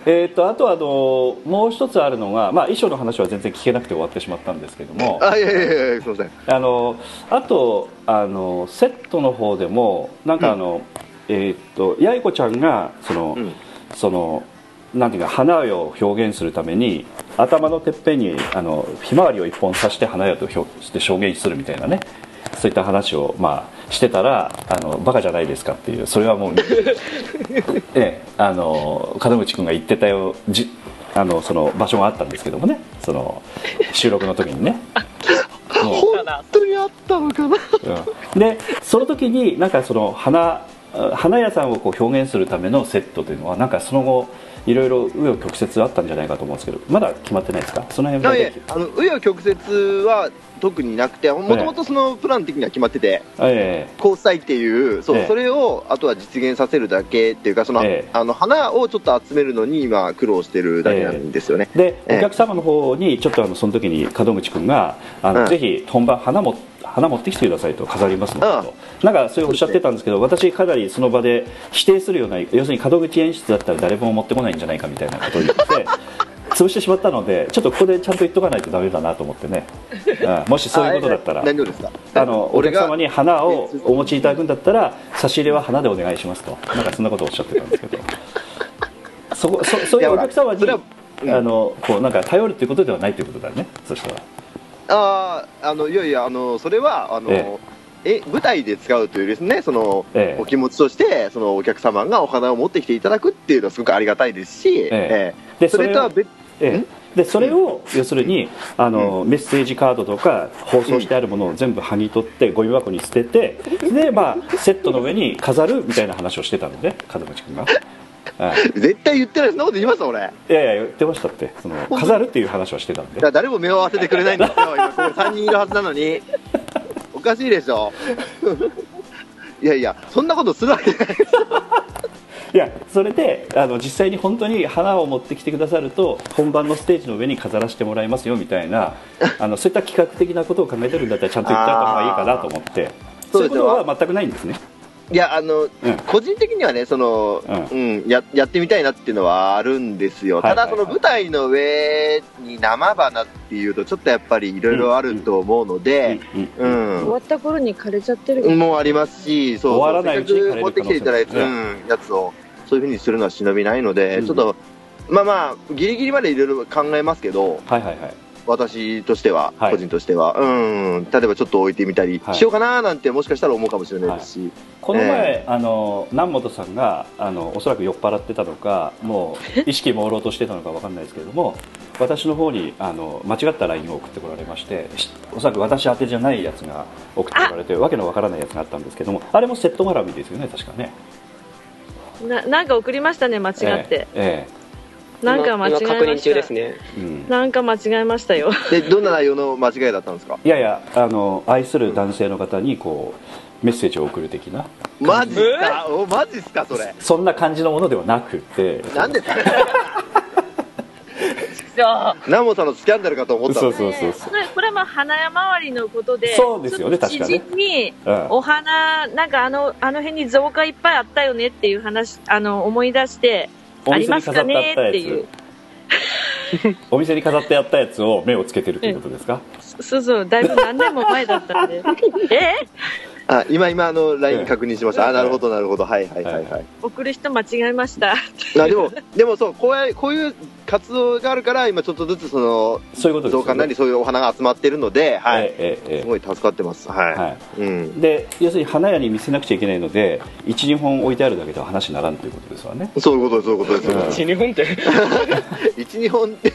[SPEAKER 3] えー、とあとあのもう一つあるのが、まあ、衣装の話は全然聞けなくて終わってしまったんですけども。
[SPEAKER 6] あ、いやいやいや、すみません。
[SPEAKER 3] あのあとあのセットの方でもなんかあの、えー、と八重子ちゃんがその、
[SPEAKER 6] うん。
[SPEAKER 3] そのなんていうか花を表現するために頭のてっぺんにあのひまわりを一本刺して花屋と表して証言するみたいなねそういった話を、まあ、してたらあのバカじゃないですかっていうそれはもう、ええ、あの門口君が言ってたよじあのその場所があったんですけどもねその収録の時にね。
[SPEAKER 6] 本当にあったのかな。
[SPEAKER 3] うん。でその時になんかその花花屋さんをこう表現するためのセットというのはなんかその後いろいろ紆余曲折あったんじゃないかと思うんですけどまだ決まってないですか？その辺は。
[SPEAKER 6] あの紆余曲折は特になくてもともとそのプラン的には決まってて
[SPEAKER 3] え
[SPEAKER 6] 交際っていうそう、
[SPEAKER 3] ええ。
[SPEAKER 6] それをあとは実現させるだけっていうかその、
[SPEAKER 3] ええ。
[SPEAKER 6] あの花をちょっと集めるのに今苦労してるだけなんですよね、
[SPEAKER 3] えで
[SPEAKER 6] ええ。
[SPEAKER 3] お客様の方にちょっとあのその時に門口君があの、
[SPEAKER 6] うん。
[SPEAKER 3] ぜひ本番花も花持ってきてくださいと飾りますのでと、なんかそういうおっしゃってたんですけど私かなりその場で否定するような要するに門口演出だったら誰も持ってこないんじゃないかみたいなことを言って潰してしまったのでちょっとここでちゃんと言っとかないとダメだなと思ってね、うんもしそういうことだったら
[SPEAKER 6] あえ何をですか？
[SPEAKER 3] あのお客様に花をお持ちいただくんだったら差し入れは花でお願いしますとなんかそんなことをおっしゃってたんですけどそこそそういうお客様にあのこうなんか頼るっていうことではないということだねそしたら
[SPEAKER 6] あああのいやいやあのそれはあの、
[SPEAKER 3] え
[SPEAKER 6] え舞台で使うというですねその、
[SPEAKER 3] ええ。
[SPEAKER 6] お気持ちとしてそのお客様がお花を持ってきていただくっていうのはすごくありがたいですし、
[SPEAKER 3] え
[SPEAKER 6] え。
[SPEAKER 3] で
[SPEAKER 6] え。それとは
[SPEAKER 3] を
[SPEAKER 6] 別
[SPEAKER 3] ええ。でそれを要するにあの、メッセージカードとか放送してあるものを全部剥ぎ取ってゴミ箱に捨ててで、まあ、セットの上に飾るみたいな話をしてたので門口君が、はい。
[SPEAKER 6] 絶対言ってないそんなこと言います俺。
[SPEAKER 3] いやいや言ってましたって。その飾るっていう話はしてたんで。
[SPEAKER 6] ら誰も目を合わせてくれないんですよ今。ここ3人いるはずなのに。おかしいでしょ。いやいやそんなことするわけない
[SPEAKER 3] いやそれであの実際に本当に花を持ってきてくださると本番のステージの上に飾らせてもらいますよみたいな あのそういった企画的なことを考えてるんだったらちゃんと言った方がいいかなと思って。そういうことは全くないんですね
[SPEAKER 6] いやあの、
[SPEAKER 3] うん。
[SPEAKER 6] 個人的にはねその、
[SPEAKER 3] う
[SPEAKER 6] うんややってみたいなっていうのはあるんですよ、
[SPEAKER 3] はいはいはい。
[SPEAKER 6] ただその舞台の上に生花っていうとちょっとやっぱりいろいろあると思うので、
[SPEAKER 3] うん
[SPEAKER 6] うん
[SPEAKER 5] 終わった頃に枯れちゃってる
[SPEAKER 6] もうありますしそう
[SPEAKER 3] 終わらないう
[SPEAKER 6] せっかく持ってきていただいた、うん、やつをそういうふうにするのは忍びないので、
[SPEAKER 3] うん
[SPEAKER 6] ちょっとまあまあギリギリまでいろいろ考えますけど
[SPEAKER 3] はいはいはい
[SPEAKER 6] 私としては、
[SPEAKER 3] はい。
[SPEAKER 6] 個人としては。うん。例えばちょっと置いてみたり
[SPEAKER 3] はい。
[SPEAKER 6] しようかななんてもしかしたら思うかもしれないですし、
[SPEAKER 3] この前、あの南本さんがあのおそらく酔っ払ってたのかもう 意識朦朧としてたのかわかんないですけれども私の方にあの間違った LINE を送ってこられましてしおそらく私宛てじゃないやつが送ってこられてわけのわからないやつがあったんですけどもあれもセット絡みですよね確かね。
[SPEAKER 5] ななんか送りましたね間違って、
[SPEAKER 3] え
[SPEAKER 5] なんか間違えました
[SPEAKER 4] 今確認中ですね
[SPEAKER 5] なんか間違えましたよ。
[SPEAKER 6] で どんな内容の間違いだったんですか？
[SPEAKER 3] いやいやあの愛する男性の方にこうメッセージを送る的な。
[SPEAKER 6] マジっすか？おマジっすかそれ？
[SPEAKER 3] そんな感じのものではなくて。
[SPEAKER 6] なんでナモさんのスキャンダルかと思った。
[SPEAKER 3] そう
[SPEAKER 6] の
[SPEAKER 3] そうそうそう。
[SPEAKER 5] これこれはまあ花屋周りのことで
[SPEAKER 3] そうですよね確かね。
[SPEAKER 5] 知人に
[SPEAKER 3] うん。
[SPEAKER 5] お花なんかあのあの辺に造花いっぱいあったよねっていう話あの思い出して
[SPEAKER 3] お
[SPEAKER 5] ありますか
[SPEAKER 3] 店に飾っお店に飾ってあったやつを目をつけてるということですか？
[SPEAKER 5] そうそうだいぶ何年も前だったんで。え？
[SPEAKER 6] あ今今あの
[SPEAKER 3] え
[SPEAKER 6] LINE
[SPEAKER 3] え
[SPEAKER 6] 確認しました。あなるほどなるほど。はいはいはいはい。
[SPEAKER 5] 送る人間違えました。
[SPEAKER 6] あでもでもそうこうやこういう活動があるから今ちょっとずつその
[SPEAKER 3] そういうことですよね。
[SPEAKER 6] 増刊なりそういうお花が集まってるので、はい。
[SPEAKER 3] ええええ
[SPEAKER 6] すごい助かってます。はい、
[SPEAKER 3] はい。
[SPEAKER 6] うん。
[SPEAKER 3] で要するに花屋に見せなくちゃいけないので12本置いてあるだけでは話にならんということですわね。
[SPEAKER 6] そういうことですそういうことです、
[SPEAKER 3] うん。
[SPEAKER 4] 新日本って。
[SPEAKER 6] 12本って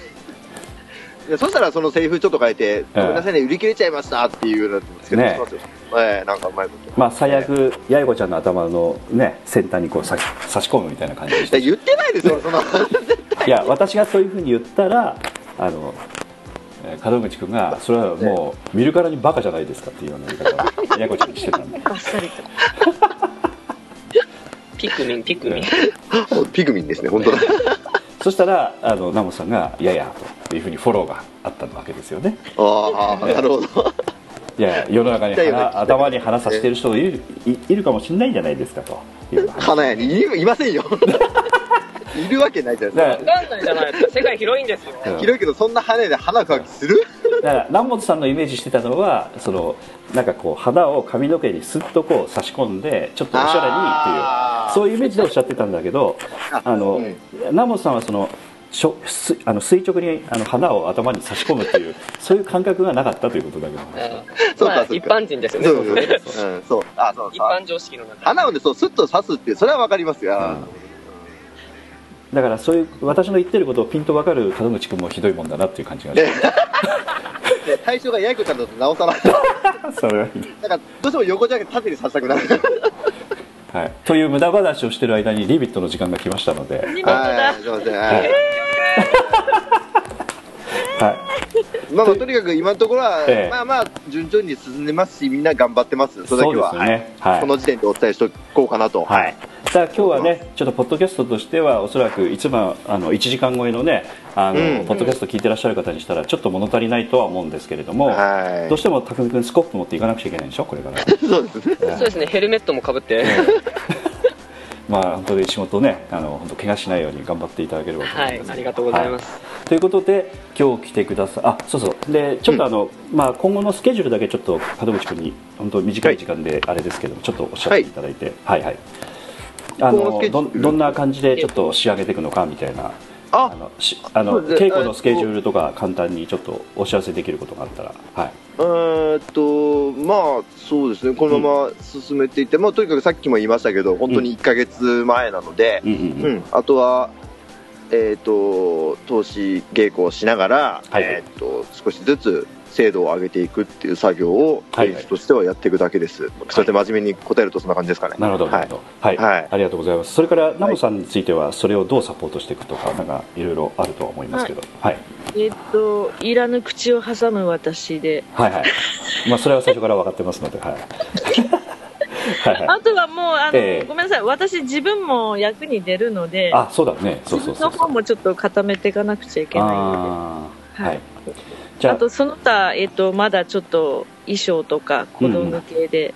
[SPEAKER 6] いやそしたらそのセリフちょっと変えて、ごめんなさいね売り切れちゃいましたっていうのつけて
[SPEAKER 3] ね
[SPEAKER 6] ますよ、ええなんかうまいこと
[SPEAKER 3] まあ最悪八重子ちゃんの頭のね先端にこう差し差し込むみたいな感じでした。
[SPEAKER 6] 言ってないですよその。
[SPEAKER 3] いや私がそういうふうに言ったらあのえー門口君がそれはもう見るからにバカじゃないですかっていうような言い方を八重子ちゃんにしてたんで。
[SPEAKER 5] バッサリと。
[SPEAKER 4] ピクミンピクミン。
[SPEAKER 6] ピグ ミンですね本当だ
[SPEAKER 3] そしたらあのナモさんが「いやいや」というふうにフォローがあったわけですよね。
[SPEAKER 6] ああなるほど。
[SPEAKER 3] いや世の中に頭に花さしてる人いるいいるかもしれないんじゃないですかと。いう話。
[SPEAKER 6] 花屋にいいませんよ。いるわけないじゃないですか。
[SPEAKER 3] だか
[SPEAKER 4] わかんないじゃないですか。世界広いんですよ
[SPEAKER 3] らうん
[SPEAKER 6] 広いけどそんな花屋で花描きする？
[SPEAKER 3] だから南本さんのイメージしてたのはそのなんかこう花を髪の毛にスッとこう差し込んでちょっとおしゃれにっていう
[SPEAKER 6] あ
[SPEAKER 3] そういうイメージでおっしゃってたんだけど
[SPEAKER 6] あ
[SPEAKER 3] あの、
[SPEAKER 6] うん
[SPEAKER 3] ナモさんはそのしょすあの垂直にあの花を頭に差し込むっていう そういう感覚がなかったということだけど
[SPEAKER 4] あ
[SPEAKER 6] そうかそうか
[SPEAKER 4] まあ一般人ですよね。
[SPEAKER 6] そうそう
[SPEAKER 4] そうね
[SPEAKER 6] そう。うん、そう。あ、そうそう。
[SPEAKER 4] 一般常識の中で。
[SPEAKER 6] 花をね、そう、スッと刺すっていう、それはわかりますよ。
[SPEAKER 3] うんだからそういう私の言ってることをピンと分かる門口君もひどいもんだなっていう感じがして
[SPEAKER 6] で 対象が八重子ちゃんだとなおさら。
[SPEAKER 3] それはいい
[SPEAKER 6] だから、どうしても横じゃなくて縦に刺したくなる。
[SPEAKER 3] はい、という無駄話をしてる間にリビットの時間が来ましたので、
[SPEAKER 5] 見事だ
[SPEAKER 6] はい、すいません。はい。
[SPEAKER 3] はい、
[SPEAKER 6] まあまあ、とにかく今のところは、
[SPEAKER 3] ええ
[SPEAKER 6] まあまあ、順調に進んでますし、みんな頑張ってます。それだけは。この時点でお伝えしておこうかなと。
[SPEAKER 3] はい、さあ今日はねちょっとポッドキャストとしてはおそらくいつもあの1時間超えのねあの、
[SPEAKER 6] うん。
[SPEAKER 3] ポッドキャスト聞いてらっしゃる方にしたらちょっと物足りないとは思うんですけれども、
[SPEAKER 6] はい。
[SPEAKER 3] どうしても匠君スコップ持っていかなくちゃいけないんでしょこれから。
[SPEAKER 6] そうですね。
[SPEAKER 4] そうですね、ヘルメットもかぶって。
[SPEAKER 3] まあ本当に仕事ねあの本当怪我しないように頑張っていただければと思
[SPEAKER 4] はいい
[SPEAKER 3] ま、す、
[SPEAKER 4] ありがとうございます。
[SPEAKER 3] はい。ということで今日来てくださいあそうそう。でちょっとあの、まあ、今後のスケジュールだけちょっと門口君に本当短い時間であれですけどもちょっとおっしゃっていただいて。はい。はいあ
[SPEAKER 6] 今後の
[SPEAKER 3] どどんな感じでちょっと仕上げていくのかみたいな。あ
[SPEAKER 6] あ、
[SPEAKER 3] のしあの稽古のスケジュールとか簡単にちょっとお知らせできることがあったらはい。
[SPEAKER 6] えーっと、まあ、そうですね、このまま進めていって、まあ、とにかくさっきも言いましたけど、本当に1ヶ月前なので、
[SPEAKER 3] うんうん
[SPEAKER 6] う
[SPEAKER 3] うん
[SPEAKER 6] ん、あとは、えーっと、投資稽古をしながら、
[SPEAKER 3] はい。
[SPEAKER 6] えーっと、少しずつ精度を上げていくっていう作業を、
[SPEAKER 3] はい
[SPEAKER 6] 演出としてはやっていくだけです。それで真面目に答えるとそんな感じですかね。
[SPEAKER 3] なるほど、な
[SPEAKER 6] はい
[SPEAKER 3] るほど。はい、
[SPEAKER 6] はい
[SPEAKER 3] ありがとうございます。それから、ナモさんについては、それをどうサポートしていくとか、なんか、いろいろあるとは思いますけど。はい。
[SPEAKER 5] えっと、いらぬ口を挟む私で。
[SPEAKER 3] はい、はい。まあ、それは最初から分かってますので、はい。はい、は
[SPEAKER 5] あとはもう、あの、
[SPEAKER 3] ええ
[SPEAKER 5] ごめんなさい。私自分も役に出るので
[SPEAKER 3] い。、あ、そうだね。そうそうそうそう。
[SPEAKER 5] 自分の方もちょっと固めていかなくちゃいけないの
[SPEAKER 3] あー
[SPEAKER 5] は
[SPEAKER 3] はいい。じゃ
[SPEAKER 5] で。あと、その他、えっと、まだちょっと衣装とか子供系で、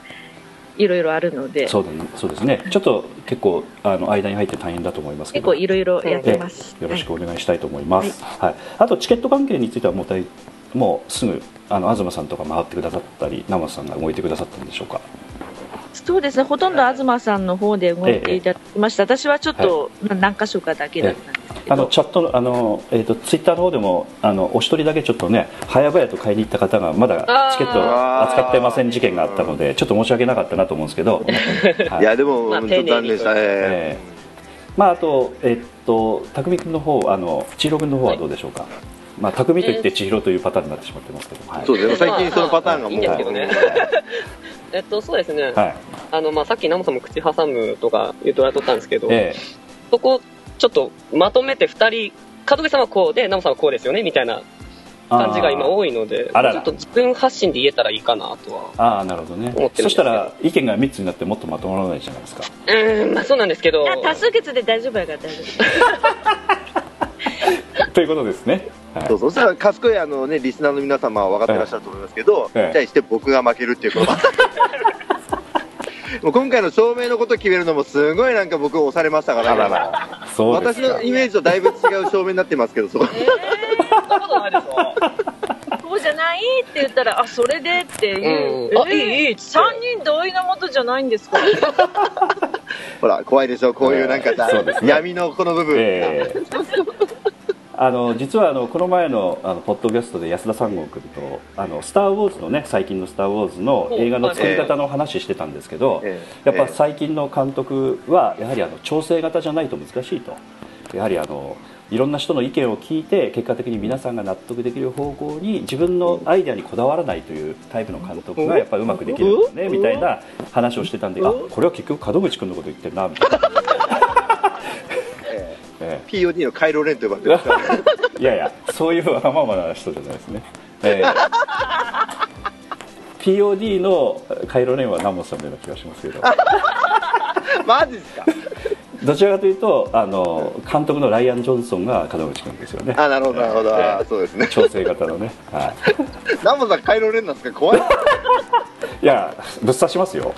[SPEAKER 5] いろいろあるので、
[SPEAKER 3] そうだね。そうですね。ちょっと、結構、あの、間に入って大変だと思いますけど。
[SPEAKER 5] 結構いろいろやってます。
[SPEAKER 3] よろしくお願いしたいと思います。はい。あとチケット関係についてはもう大もうすぐあの東さんとか回ってくださったり、生さんが動いてくださったんでしょうか。
[SPEAKER 5] そうですね、ほとんど東さんの方で動いていただきました。私はちょっと、な何箇所かだけだったんですけど、
[SPEAKER 3] あのチャットのあのえっ、とツイッターの方でもあのお一人だけちょっとね早々と買いに行った方がまだチケットを扱ってません事件があったのでちょっと申し訳なかったなと思うんですけど。は い
[SPEAKER 6] いや、でも、
[SPEAKER 4] まあ
[SPEAKER 6] 本当残念でしたね。
[SPEAKER 3] ええまああとえっ、と匠君の方あの千尋君の方はどうでしょうか？まあ匠と言って千尋というパターンになってしまってますけど。はい。
[SPEAKER 6] そうですね、最近そのパターンがもう。
[SPEAKER 4] いいんですけどねえっと、そうですね。
[SPEAKER 3] はい。
[SPEAKER 4] あの、まあ、さっきナモさんも口挟むとか言うとられとったんですけど、
[SPEAKER 3] え
[SPEAKER 4] そこ、ちょっとまとめて二人、門口さんはこうで、ナモさんはこうですよね、みたいな
[SPEAKER 3] え
[SPEAKER 4] 感じが今多いので、
[SPEAKER 3] あらら。
[SPEAKER 4] ちょっと自分発信で言えたらいいかなとは。
[SPEAKER 3] ああなるほど。ねそしたら意見が3つになってもっとまとまらないじゃないですか。
[SPEAKER 4] うーん、まあそうなんですけど。
[SPEAKER 5] 多数決で大丈夫やから大丈
[SPEAKER 3] ということですね、はい。
[SPEAKER 6] そうそうそしたら、賢いあの、ね、リスナーの皆様は分かってらっしゃると思いますけど、
[SPEAKER 3] ええ
[SPEAKER 6] に対して僕が負けるっていうこの もう今回の照明のことを決めるのもすごいなんか僕押されましたから、
[SPEAKER 3] あらら。そうですか。
[SPEAKER 6] 私のイメージとだいぶ違う照明になってますけど、そこ。
[SPEAKER 4] そんなことないでしょ。
[SPEAKER 5] 夫。こうじゃないって言ったら、あ、それでっていう。
[SPEAKER 4] うんあいいいいっつって
[SPEAKER 5] 三人同意のもとじゃないんですか？
[SPEAKER 6] ほら、怖いでしょ、こういうなんかさ、
[SPEAKER 3] そうですね。
[SPEAKER 6] 闇のこの部分。
[SPEAKER 3] ええあの実はあのこの前のあのポッドキャストで安田三郷君と「あのスター・ウォーズ」のね最近の「スター・ウォーズ」の映画の作り方の話してたんですけど、
[SPEAKER 6] ええ。
[SPEAKER 3] やっぱ最近の監督はやはりあの調整型じゃないと難しいと。やはりあのいろんな人の意見を聞いて結果的に皆さんが納得できる方向に自分のアイデアにこだわらないというタイプの監督がやっぱりうまくできるんですねみたいな話をしてたんであこれは結局門口君のこと言ってるなみたいな。
[SPEAKER 6] え
[SPEAKER 3] ええ
[SPEAKER 6] え POD のカイロレンと呼ばれてますから、ね、
[SPEAKER 3] いやいや、そういうわがままな人じゃないですね。えー POD のカイロレンはナモさんのような気がしますけど、
[SPEAKER 6] マジですか？
[SPEAKER 3] どちらかというと、あの監督のライアン・ジョンソンが門口君ですよね。
[SPEAKER 6] あ、なるほど、なるほど、あそうですね。
[SPEAKER 3] 調整型のね。は
[SPEAKER 6] ナモさんカイロレンなんですか？怖い。
[SPEAKER 3] い。いや、ぶっ刺しますよ。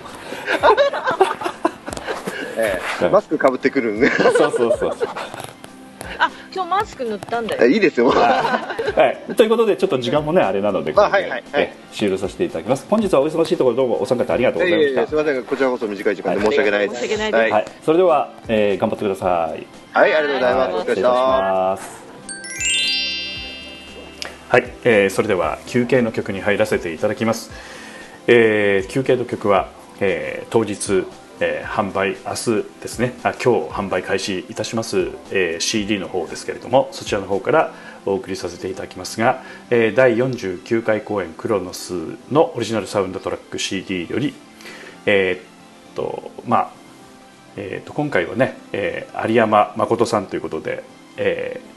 [SPEAKER 6] ええ。マスクかぶってくるんで。
[SPEAKER 3] そうそうそうそう。
[SPEAKER 5] あ、
[SPEAKER 4] 今日マスク塗ったんだよ。
[SPEAKER 6] えいいですよ。
[SPEAKER 3] はい、ということでちょっと時間もねあれなのでこれで、
[SPEAKER 6] はいはいはい。
[SPEAKER 3] え終了させていただきます。本日はお忙しいところどうもお三方ありがとうございました
[SPEAKER 6] すみません、こちらこそ短い時間で申し訳ないです。
[SPEAKER 4] 申し訳ないです。
[SPEAKER 6] はい、
[SPEAKER 3] はい、それでは、えー頑張ってください。
[SPEAKER 6] はい、ありがとうございます。お疲れ様でし
[SPEAKER 3] はい、えーそれでは休憩の曲に入らせていただきます、えー休憩の曲は、えー当日、えー販売明日ですね。あ今日販売開始いたします、えー CD の方ですけれどもそちらの方からお送りさせていただきますが、えー第49回公演クロノスのオリジナルサウンドトラック CD よりえーっとまあえー、と今回はね、えー有山誠さんということで、えー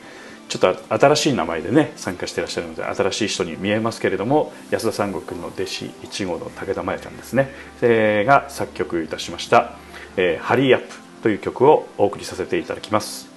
[SPEAKER 3] ちょっと新しい名前でね参加してらっしゃるので新しい人に見えますけれども安田三国の弟子1号の武田真弥ちゃんですね、えが作曲いたしました「えーハリーアップ」という曲をお送りさせていただきます。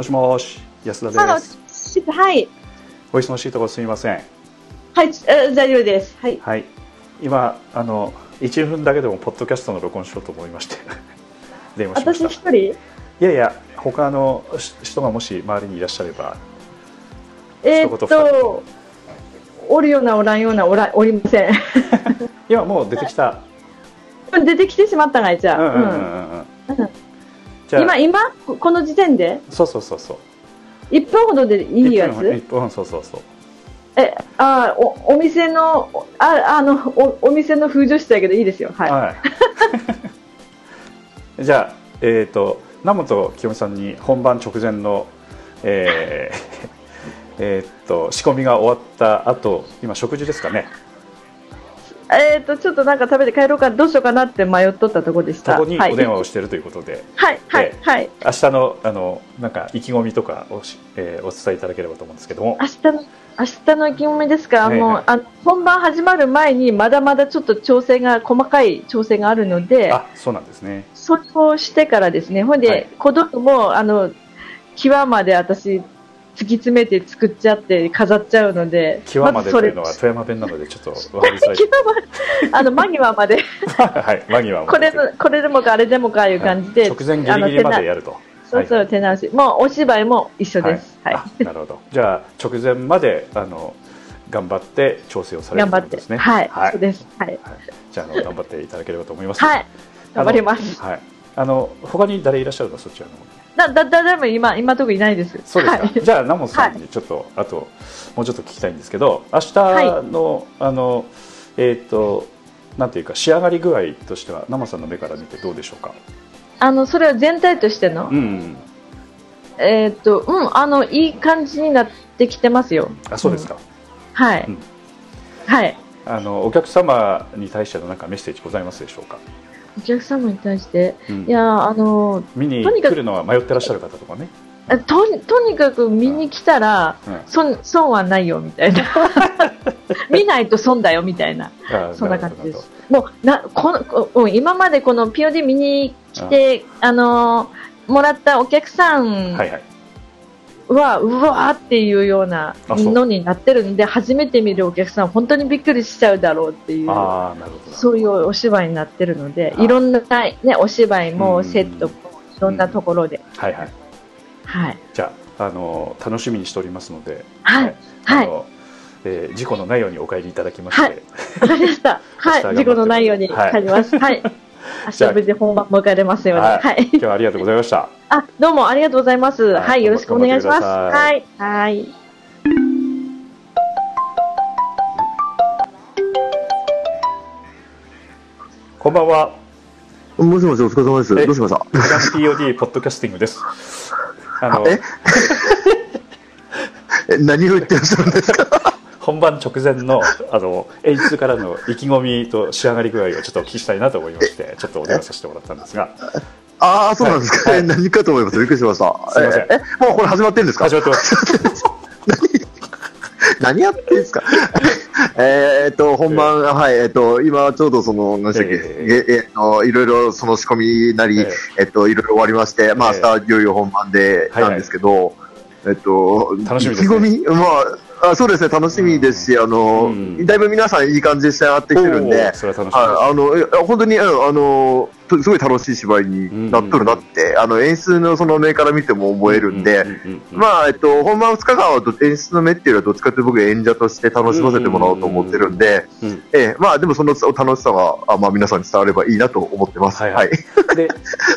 [SPEAKER 5] もしもし
[SPEAKER 3] 安田です
[SPEAKER 5] しはい。
[SPEAKER 3] お忙しいところすみません
[SPEAKER 5] はい、え大丈夫です。はい。
[SPEAKER 3] はい今あの1分だけでもポッドキャストの録音しようと思いまして 電話しました
[SPEAKER 5] 私一人？
[SPEAKER 3] いやいや他のし人がもし周りにいらっしゃれば
[SPEAKER 5] えーっと、おるようなおらんようなおらおりません。
[SPEAKER 3] 今もう出てきた
[SPEAKER 5] 出てきてしまったがいじゃあ。
[SPEAKER 3] うんうんうんうん
[SPEAKER 5] うん
[SPEAKER 3] じゃあ。
[SPEAKER 5] 今、今、ここの時点で？
[SPEAKER 3] そうそうそうそう。
[SPEAKER 5] 1分ほどでいいや
[SPEAKER 3] 1分
[SPEAKER 5] つ
[SPEAKER 3] 1分そうそうそう。
[SPEAKER 5] え、あお、お店の、あ、あの、お、お店の風女したけどいいですよ。はい。
[SPEAKER 3] はい。じゃあえっ、と南本清美さんに本番直前のえー えーっと仕込みが終わった後今食事ですかね？
[SPEAKER 5] えーっと、ちょっとなんか食べて帰ろうか、どうしようかなって迷っとったとこでした。
[SPEAKER 3] そこに
[SPEAKER 5] はい。
[SPEAKER 3] お電話をしているということで、
[SPEAKER 5] はい、はい
[SPEAKER 3] え、
[SPEAKER 5] はい。
[SPEAKER 3] 明日のあのなんか意気込みとかをし、えーお伝えいただければと思うんですけども。
[SPEAKER 5] 明日の明日の意気込みですか、
[SPEAKER 3] はいはい。
[SPEAKER 5] もうあの本番始まる前にまだまだちょっと調整が細かい調整があるので
[SPEAKER 3] あそうなんですね。
[SPEAKER 5] それをしてからですね。ほんで、
[SPEAKER 3] はい。
[SPEAKER 5] 小道具もあの際まで私突き詰めて作っちゃって飾っちゃうので
[SPEAKER 3] 極までというのは富山弁なのでちょっと分
[SPEAKER 5] あの間際まで。
[SPEAKER 3] はい間際まで。
[SPEAKER 5] これのこれでもかあれでもかいう感じで、
[SPEAKER 3] 直前ギリギリまでやると。
[SPEAKER 5] そうそう、
[SPEAKER 3] はい
[SPEAKER 5] 手直しもうお芝居も一緒です、はい
[SPEAKER 3] あなるほど。じゃあ直前まであの頑張って調整をされるとですね。
[SPEAKER 5] はい、
[SPEAKER 3] はい。
[SPEAKER 5] そうです。はい、
[SPEAKER 3] はい。じゃああの頑張っていただければと思います。
[SPEAKER 5] はい、頑張ります。
[SPEAKER 3] あのはい。あの他に誰いらっしゃるの？そちらの方に
[SPEAKER 5] だ、だ、誰も今、今とこいないです。
[SPEAKER 3] そうですか、
[SPEAKER 5] はい。
[SPEAKER 3] じゃあナモさんにちょっと、あともうちょっと聞きたいんですけど明日の、あのえっ、となんていうか仕上がり具合としてはナモさんの目から見てどうでしょうか？
[SPEAKER 5] あの、それは全体としての、
[SPEAKER 3] うん
[SPEAKER 5] えーっと、うん、あの、いい感じになってきてますよ。
[SPEAKER 3] あそうですか、
[SPEAKER 5] はい。
[SPEAKER 3] うん
[SPEAKER 5] はい。
[SPEAKER 3] あのお客様に対してのなんかメッセージございますでしょうか、
[SPEAKER 5] お客様に対して、
[SPEAKER 3] うん
[SPEAKER 5] いや、あの、
[SPEAKER 3] 見に来るのは迷ってらっしゃる方とかね、
[SPEAKER 5] えとに、とにかく見に来たら、
[SPEAKER 3] うん
[SPEAKER 5] 損、損はないよ、みたいな。見ないと損だよ、みたいな。
[SPEAKER 3] あ
[SPEAKER 5] そんな感じです。もう、な、この、今までこの POD 見に来て、あのもらったお客さん
[SPEAKER 3] どはいはい
[SPEAKER 5] は、うわーっていうようなのになってるんで、初めて見るお客さん、本当にびっくりしちゃうだろうっていう、そういうお芝居になってるので、
[SPEAKER 3] あ
[SPEAKER 5] いろんな、ね、お芝居
[SPEAKER 3] うん
[SPEAKER 5] もセットも、いろんなところで、
[SPEAKER 3] はいはい
[SPEAKER 5] はい。
[SPEAKER 3] じゃああの楽しみにしておりますので
[SPEAKER 5] はい。はい。
[SPEAKER 3] あのえー事故のないようにお帰りいただきまして、
[SPEAKER 5] はいわかりました。はい。事故のないように
[SPEAKER 3] はい
[SPEAKER 5] 帰ります。はい。明
[SPEAKER 3] じゃあ
[SPEAKER 5] 日無事本番迎えれますように。
[SPEAKER 3] はい
[SPEAKER 5] はい。
[SPEAKER 3] 今日はありがとうございました
[SPEAKER 5] あ、どうもありがとうございます。
[SPEAKER 3] はい
[SPEAKER 5] はい。よろしくお願いします。はい。はい。
[SPEAKER 3] こんばんは
[SPEAKER 6] もしもし、お疲れ様です。
[SPEAKER 3] え
[SPEAKER 6] どうしました？
[SPEAKER 3] グラン POD ポッドキャスティングですあの
[SPEAKER 6] え？え何を言ってらっしゃるんですか？
[SPEAKER 3] 本番直前のあの演出からの意気込みと仕上がり具合をちょっとお聞きしたいなと思いましてちょっとお電話させてもらったんですが
[SPEAKER 6] ああ、そうなんですか。
[SPEAKER 3] はい。
[SPEAKER 6] え何かと思います。びっくりしました。
[SPEAKER 3] すいません。
[SPEAKER 6] え、えもうこれ始まってるんですか？
[SPEAKER 3] 始まってます。
[SPEAKER 6] 何？やってんですか？えーっと、本番、はい、えーっと、今ちょうどその、何でしたっけ、
[SPEAKER 3] え
[SPEAKER 6] ええっと、いろいろその仕込みなり、
[SPEAKER 3] え
[SPEAKER 6] えっと、いろいろ終わりまして、まあ、
[SPEAKER 3] ええ
[SPEAKER 6] 明日いよいよ本番で、
[SPEAKER 3] はいはい
[SPEAKER 6] なんですけど、えっと、
[SPEAKER 3] 楽しみですね。
[SPEAKER 6] 意気込み、まあ、あそうですね、楽しみですし、あの、
[SPEAKER 3] うん。
[SPEAKER 6] だいぶ皆さんいい感じで仕上がってきてるん
[SPEAKER 3] お
[SPEAKER 6] で
[SPEAKER 3] ー、それは楽しみ。です
[SPEAKER 6] はい、あの、え本当に、うんあの、とすごい楽しい芝居になっとるなって、あの、演出のその目から見ても思えるんで、
[SPEAKER 3] うんうんうんうん
[SPEAKER 6] まあ、えっと、本番2日間はど演出の目っていうよりはどっちかというと僕演者として楽しませてもらおうと思ってるんで、
[SPEAKER 3] うん。
[SPEAKER 6] ええ、まあでもその楽しさが、あまあ皆さんに伝わればいいなと思ってます。
[SPEAKER 3] はいは
[SPEAKER 6] はい。い。
[SPEAKER 3] で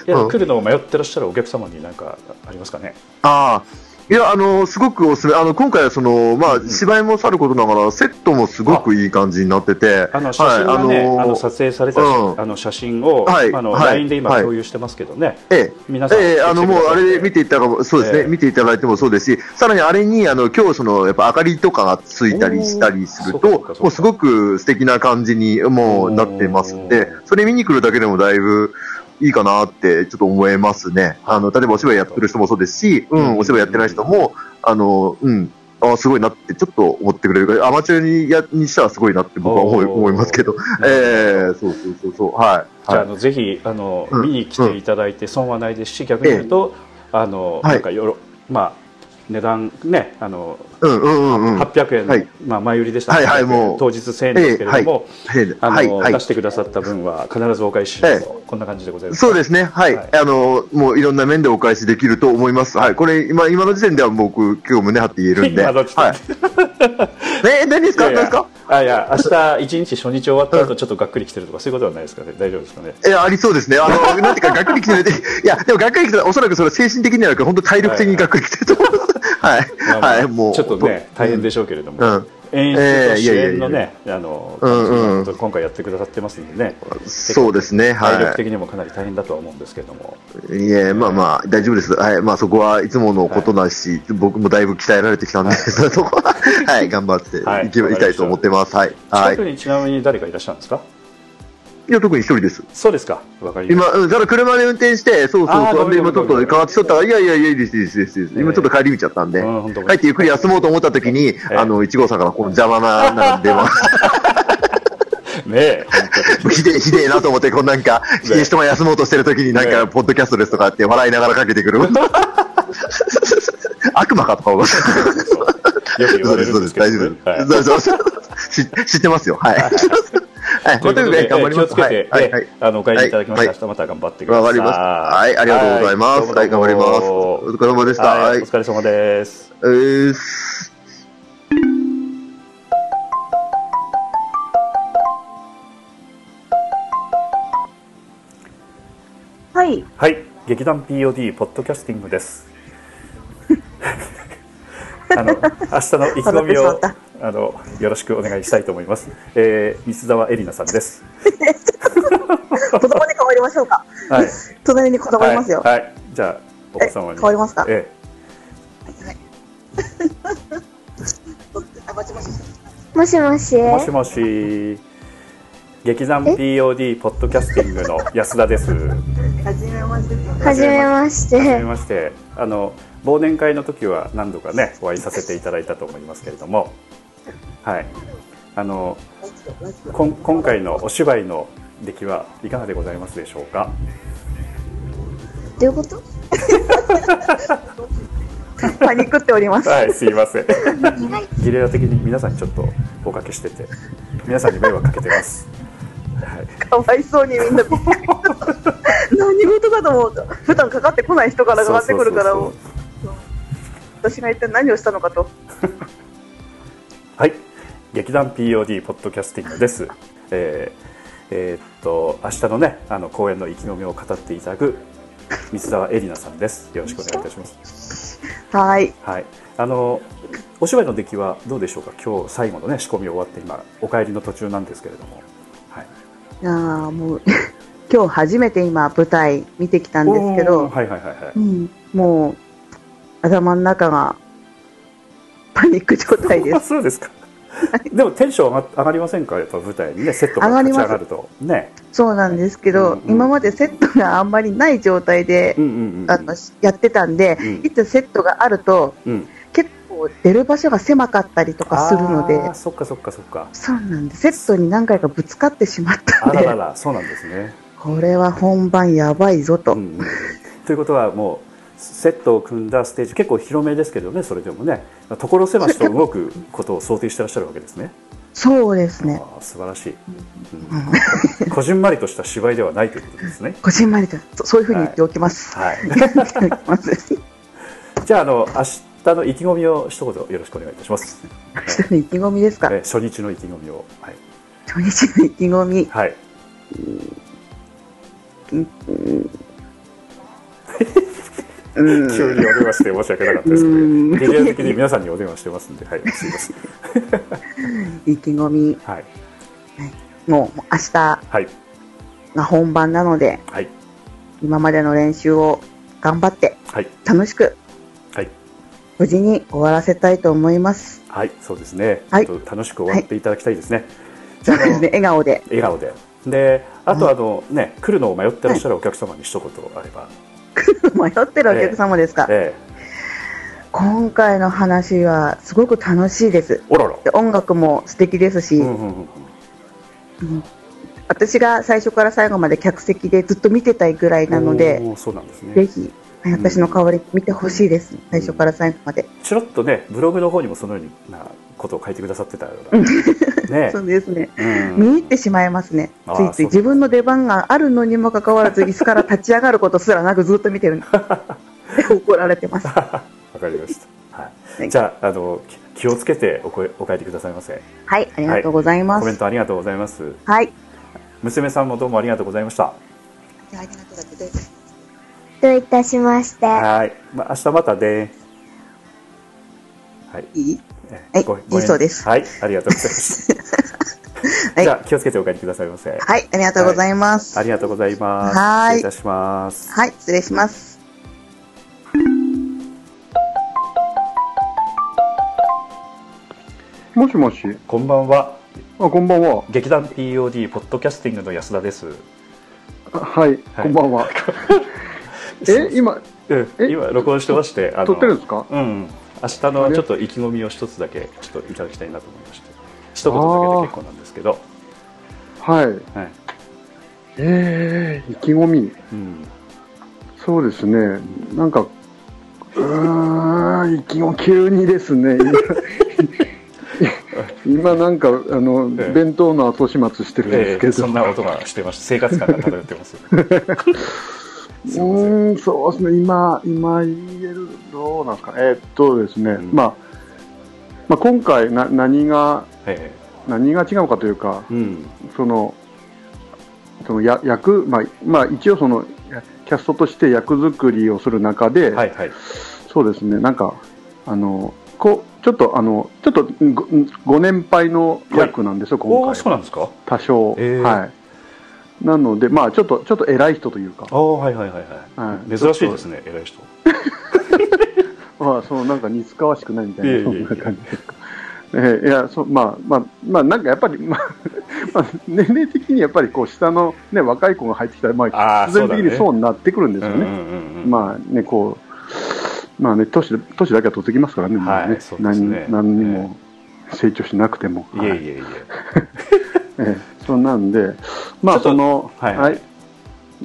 [SPEAKER 3] 来るのを迷ってらっしゃるお客様に何かありますかね？
[SPEAKER 6] ああ。いや、あの、すごくおすすめ。あの、今回はその、まあ、芝居もさることながら、セットもすごくいい感じになってて。
[SPEAKER 3] あの写真があの撮影された、
[SPEAKER 6] うん。
[SPEAKER 3] あの写真を、
[SPEAKER 6] はい
[SPEAKER 3] あの
[SPEAKER 6] はい
[SPEAKER 3] LINE で今
[SPEAKER 6] はい。
[SPEAKER 3] 共有してますけどね、
[SPEAKER 6] ええ。
[SPEAKER 3] 皆さん
[SPEAKER 6] ええあの、もう、あれ見ていただくそうですね、
[SPEAKER 3] ええ。
[SPEAKER 6] 見ていただいてもそうですし、さらにあれに、あの、今日、その、やっぱ明かりとかがついたりしたりするともうすごく素敵な感じに、もう、なってますんで、それ見に来るだけでもだいぶ、いいかなって、ちょっと思えますね。あの、例えばお芝居やってる人もそうですし、う
[SPEAKER 3] うん
[SPEAKER 6] ん、お芝居やってない人も、あの、うん、あすごいなって、ちょっと思ってくれる。から、アマチュアにやにしたらすごいなって僕は思い思いますけど、ええそうそうそうそう、はい。
[SPEAKER 3] じゃあ,、のぜひあの、
[SPEAKER 6] うん。
[SPEAKER 3] 見に来ていただいて損はないですし、逆に言うと、あの
[SPEAKER 6] はい。
[SPEAKER 3] なんかよろまあ値段ねあの、
[SPEAKER 6] うんうんうんうん。
[SPEAKER 3] 800円、
[SPEAKER 6] はい。
[SPEAKER 3] まあ前売りでした。
[SPEAKER 6] はいはいもう。
[SPEAKER 3] 当日1000円ですけれども、
[SPEAKER 6] はい。
[SPEAKER 3] あの
[SPEAKER 6] はいはい。
[SPEAKER 3] 出してくださった分は必ずお返しします。と、こんな感じでございます。
[SPEAKER 6] そうですね、はい、
[SPEAKER 3] はい。
[SPEAKER 6] あの、もういろんな面でお返しできると思います。はい、これ、今、今の時点では僕、今日胸張って言えるんで。はい。え、何ですか？何ですか？
[SPEAKER 3] あいや明日一日初日終わった後ちょっとがっくり来てるとかそういうことはないですかね？大丈夫ですかね？
[SPEAKER 6] え、ありそうですね。あの、なんていうか、がっくり来てる。いや、でもがっくり来てる。おそらくそれは精神的にはなく、本当体力的にがっくり来てると思います。はい。
[SPEAKER 3] まあまあ
[SPEAKER 6] はい、もう。
[SPEAKER 3] ちょっとね大変でしょうけれども、
[SPEAKER 6] うん
[SPEAKER 3] 演出と主演のね、あの、
[SPEAKER 6] うんうん
[SPEAKER 3] 今回やってくださってますんでね、
[SPEAKER 6] そうですね、
[SPEAKER 3] 体力
[SPEAKER 6] は
[SPEAKER 3] 的にもかなり大変だとは思うんですけども、
[SPEAKER 6] い。いえ、まあまあ、大丈夫です。はい。まあそこはいつものことだし、僕もだいぶ鍛えられてきたんで、そこは、はい、頑張って
[SPEAKER 3] はい
[SPEAKER 6] いけばいきたいと思ってます。はい。はい
[SPEAKER 3] 近く。にちなみに誰かいらっしゃるんですか？
[SPEAKER 6] いや、特に一人です。
[SPEAKER 3] そうですか、わかりまし
[SPEAKER 6] 今、うん、だから車で運転して、そうそうそう、で、今ちょっと変わってしとったから、いやいやいや、いいです、いいです、いいです。今ちょっと帰り見ちゃったんで、帰ってゆっくり休もうと思った時に、
[SPEAKER 3] ええ
[SPEAKER 6] あの、1号さんからこの邪魔な、なんか電話、
[SPEAKER 3] た。ねえ、本
[SPEAKER 6] ひでえ、ひでえなと思って、こうなんか、
[SPEAKER 3] ね
[SPEAKER 6] 人が休もうとしてる時になん
[SPEAKER 3] ね
[SPEAKER 6] か、ポッドキャストですとかって笑いながらかけてくる。悪魔かとか思って。
[SPEAKER 3] 当よく言われ
[SPEAKER 6] そうです、そうです、大丈夫
[SPEAKER 3] はい
[SPEAKER 6] です。そうそうそう。知知ってますよ、はい。はい、
[SPEAKER 3] ということで、
[SPEAKER 6] 頑張ります。
[SPEAKER 3] 気をつけて、
[SPEAKER 6] はい、はい、はい。
[SPEAKER 3] あのお帰りいただきまして、
[SPEAKER 6] はい
[SPEAKER 3] 明日また頑張ってください。
[SPEAKER 6] わかりました。はい、ありがとうございます。はい、頑張ります。お疲れ様でした。
[SPEAKER 3] お。疲れ様です。
[SPEAKER 6] えーす
[SPEAKER 7] はい。
[SPEAKER 3] はい、劇団 POD ポッドキャスティングです あの明日の意気込みをあのよろしくお願いしたいと思います、えー、三沢エリナさんです。
[SPEAKER 7] 子供に変わりましょうか。
[SPEAKER 3] はい。
[SPEAKER 7] 隣に子供いますよ。
[SPEAKER 3] はい、はい。じゃあお子様に。
[SPEAKER 7] え変わりますか？
[SPEAKER 3] え
[SPEAKER 7] あもしもし
[SPEAKER 8] もし。もし。
[SPEAKER 3] えもし。もし劇団 POD ポッドキャスティングの安田です。
[SPEAKER 7] はじめまして。
[SPEAKER 8] はじめまし
[SPEAKER 3] はじめ
[SPEAKER 8] て。
[SPEAKER 3] まして。あの忘年会の時は何度かねお会いさせていただいたと思いますけれどもはい。あのこん今回のお芝居の出来はいかがでございますでしょうか？
[SPEAKER 8] どういうこと？
[SPEAKER 7] パニックっております。
[SPEAKER 3] はいすいません。ゲリラ的に皆さんにちょっとおかけしてて皆さんに迷惑かけてます。はい。
[SPEAKER 7] かわいそうにみんな。何事かと思うと普段かかってこない人からかかってくるから。私が一体何をしたのかと。
[SPEAKER 3] はい劇団 POD ポッドキャスティングです。えーえーっと明日のねあの公演の意気込みを語っていただく三沢エリナさんです。よろしくお願いいたします。
[SPEAKER 7] はい。
[SPEAKER 3] はい、あのお芝居の出来はどうでしょうか？今日最後のね仕込み終わって今お帰りの途中なんですけれども、はい、
[SPEAKER 7] いやーもう 今日初めて今舞台見てきたんですけど。
[SPEAKER 3] はいはいはいはい。
[SPEAKER 7] うん、もう頭の中がパニック状態で
[SPEAKER 3] あ
[SPEAKER 7] す。
[SPEAKER 3] そうですか でもテンション上が上がりませんかやっぱ舞台にねセットが立ち上がると。ね。
[SPEAKER 7] そうなんですけど、
[SPEAKER 3] うんうん
[SPEAKER 7] 今までセットがあんまりない状態で、
[SPEAKER 3] うんうんうん
[SPEAKER 7] あのやってたんで、
[SPEAKER 3] うん。
[SPEAKER 7] いつセットがあると
[SPEAKER 3] うん。
[SPEAKER 7] 結構出る場所が狭かったりとかするので。
[SPEAKER 3] そっかそっかそっか。
[SPEAKER 7] そうなんです。セットに何回かぶつかってしまったんで。
[SPEAKER 3] ららそうなんですね、
[SPEAKER 7] これは本番やばいぞと、
[SPEAKER 3] うんうん、ということはもうセットを組んだステージ結構広めですけどねそれでもね。所狭しと動くことを想定してらっしゃるわけですね。
[SPEAKER 7] そうですね。
[SPEAKER 3] 素晴らしい、うん。こじんまりとした芝居ではないということですね。
[SPEAKER 7] こじんまりとそそういうふうに言っておきます、
[SPEAKER 3] はい。
[SPEAKER 7] 言っておきます。
[SPEAKER 3] じゃああの明日の意気込みを一言よろしくお願いいたします。
[SPEAKER 7] 明日の意気込みですか、
[SPEAKER 3] え初日の意気込みを。はい。
[SPEAKER 7] 初日の意気込み、
[SPEAKER 3] はい。
[SPEAKER 7] うん
[SPEAKER 3] 急にお電話して申し訳なかったです
[SPEAKER 7] うん
[SPEAKER 3] けど、ゲリラ的に皆さんにお電話してますんで、はい、すいません。
[SPEAKER 7] 意気込み
[SPEAKER 3] はい。
[SPEAKER 7] もう明日
[SPEAKER 3] はい。
[SPEAKER 7] が本番なので
[SPEAKER 3] はい。
[SPEAKER 7] 今までの練習を頑張って
[SPEAKER 3] はい。
[SPEAKER 7] 楽しく
[SPEAKER 3] はい。
[SPEAKER 7] 無事に終わらせたいと思います
[SPEAKER 3] はい。そうですね。
[SPEAKER 7] はい
[SPEAKER 3] 楽しく終わっていただきたいですね。じ
[SPEAKER 7] そうですね笑顔で
[SPEAKER 3] 笑顔で。で、あとあのね、来るのを迷ってらっしゃるお客様に一言あれば。
[SPEAKER 7] 迷ってるお客様ですか、
[SPEAKER 3] え
[SPEAKER 7] 今回の話はすごく楽しいです
[SPEAKER 3] え。おらら。
[SPEAKER 7] で音楽も素敵ですし、
[SPEAKER 3] うんうんうん
[SPEAKER 7] 私が最初から最後まで客席でずっと見てたいぐらいなので、
[SPEAKER 3] おーそうなんですね。
[SPEAKER 7] ぜひはい私の代わりに見てほしいです、最初から最後まで。
[SPEAKER 3] ちょろっとねブログの方にもそのようなことを書いてくださってたような。ね。
[SPEAKER 7] そうですね。
[SPEAKER 3] うん。
[SPEAKER 7] 見入ってしまいますね。ついつい。自分の出番があるのにもかかわらず、椅子から立ち上がることすらなくずっと見てる。怒られてます。
[SPEAKER 3] わかりました、はい。
[SPEAKER 7] はい。
[SPEAKER 3] じゃああのき気をつけてお声お帰りくださいませ。
[SPEAKER 7] はい、ありがとうございます。
[SPEAKER 3] コメントありがとうございます。
[SPEAKER 7] はい。
[SPEAKER 3] 娘さんもどうもありがとうございました。
[SPEAKER 7] ありがとうございます。
[SPEAKER 8] どういたしまして。
[SPEAKER 3] はい、まあ、明日またね。はい。
[SPEAKER 7] いい？
[SPEAKER 3] え
[SPEAKER 7] はい
[SPEAKER 3] ご
[SPEAKER 7] いいそうです。
[SPEAKER 3] はいありがとうございます。
[SPEAKER 7] はい。
[SPEAKER 3] じゃあ気をつけてお帰りくださいませ。
[SPEAKER 7] はい、ありがとうございます。
[SPEAKER 3] ありがとうございます。
[SPEAKER 7] はい。
[SPEAKER 3] 失礼いたします。
[SPEAKER 7] はい、失礼します。
[SPEAKER 9] もしもし。
[SPEAKER 3] こんばんは。
[SPEAKER 9] あ、こんばんは。
[SPEAKER 3] 劇団 POD ポッドキャスティングの安田です。
[SPEAKER 9] あはい、こんばんは。え、今、
[SPEAKER 3] うん。
[SPEAKER 9] え
[SPEAKER 3] 今録音してまして
[SPEAKER 9] 撮ってるんですか？
[SPEAKER 3] うん。明日のちょっと意気込みを一つだけちょっといただきたいなと思いまして。一言だけで結構なんですけど。
[SPEAKER 9] はい。
[SPEAKER 3] はい。
[SPEAKER 9] えー、意気込み。
[SPEAKER 3] うん。
[SPEAKER 9] そうですね。なんか、うーん、意気込み、急にですね。今 今なんか、あの、
[SPEAKER 3] ええ。
[SPEAKER 9] 弁当の後始末してるんで
[SPEAKER 3] え
[SPEAKER 9] すけど。
[SPEAKER 3] えそんな音がしてまして生活感が漂ってます
[SPEAKER 9] うーん、そうですね、今、今言える、どうなんですかね、えーっとですね、
[SPEAKER 3] うん。
[SPEAKER 9] まあ、まあ、今回な、何が、
[SPEAKER 3] え
[SPEAKER 9] 何が違うかというか、
[SPEAKER 3] えうん。
[SPEAKER 9] その、そのや役、まあ、まあ、一応そのキャストとして役作りをする中で、
[SPEAKER 3] はいはい。
[SPEAKER 9] そうですね、なんか、あの、こう、ちょっと、あの、ちょっとご、ご年配の役なんですよ、
[SPEAKER 3] おお
[SPEAKER 9] 今回は。
[SPEAKER 3] そうなんですか？
[SPEAKER 9] 多少。
[SPEAKER 3] えー
[SPEAKER 9] はい。なので、まあ、ちょっと、ちょっと偉い人というか、
[SPEAKER 3] ああはいはいはいはい、
[SPEAKER 9] はい。
[SPEAKER 3] 珍しいですね偉い人。
[SPEAKER 9] ま あ、その、なんか似つかわしくないみたいな、そんな感じですか。えーいや、そう、まあ、まあ、まあ、なんかやっぱり、まあ、まあ、年齢的にやっぱり、こう、下のね、若い子が入ってきたら、まあ、必然的にそうなってくるんですよね。まあね、こう、まあね、年、年だけは取ってきますからね、もうね。
[SPEAKER 3] はいそうですね。
[SPEAKER 9] 何何にも成長しなくても。はい
[SPEAKER 3] いえいえ。い。え
[SPEAKER 9] ええそんなんで、まあ、その、
[SPEAKER 3] はい
[SPEAKER 9] はい。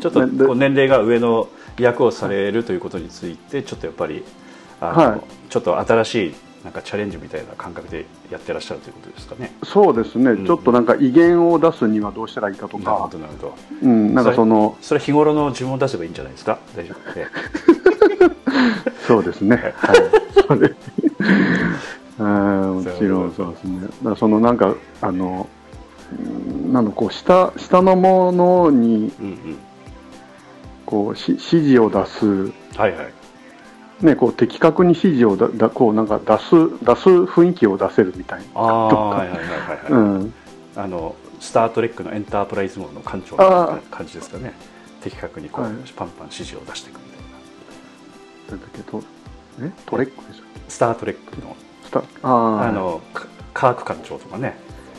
[SPEAKER 3] ちょっと年齢が上の役をされるということについてちょっとやっぱりあの、
[SPEAKER 9] はい
[SPEAKER 3] ちょっと新しいなんかチャレンジみたいな感覚でやってらっしゃるということですかね。
[SPEAKER 9] そうですね、
[SPEAKER 3] ん
[SPEAKER 9] ちょっとなんか威厳を出すにはどうしたらいいかと
[SPEAKER 3] なるほ
[SPEAKER 9] か、
[SPEAKER 3] どなるほど。
[SPEAKER 9] うん、なんかその、
[SPEAKER 3] それ日頃の自分を出せばいいんじゃないですか？大丈夫？で。
[SPEAKER 9] そうですね。はい。それうんもちろんそうですね。だからそのなんか、あの、うんなんだこう下下のものに
[SPEAKER 3] うんうん。
[SPEAKER 9] こうし指示を出す、
[SPEAKER 3] はいはい。
[SPEAKER 9] ね、こう的確に指示をだだこうなんか出す出す雰囲気を出せるみたい
[SPEAKER 3] ああ
[SPEAKER 9] とか。
[SPEAKER 3] はいはいはいはい。あのスタートレックのエンタープライズモードの艦長みたいな感じですかね。的確にこう、
[SPEAKER 9] はい。
[SPEAKER 3] パンパン指示を出していくみたいな。
[SPEAKER 9] だけど、え？トレックでしょ
[SPEAKER 3] スタートレックの。
[SPEAKER 9] スタあー。
[SPEAKER 3] あのカカーク艦長とかね、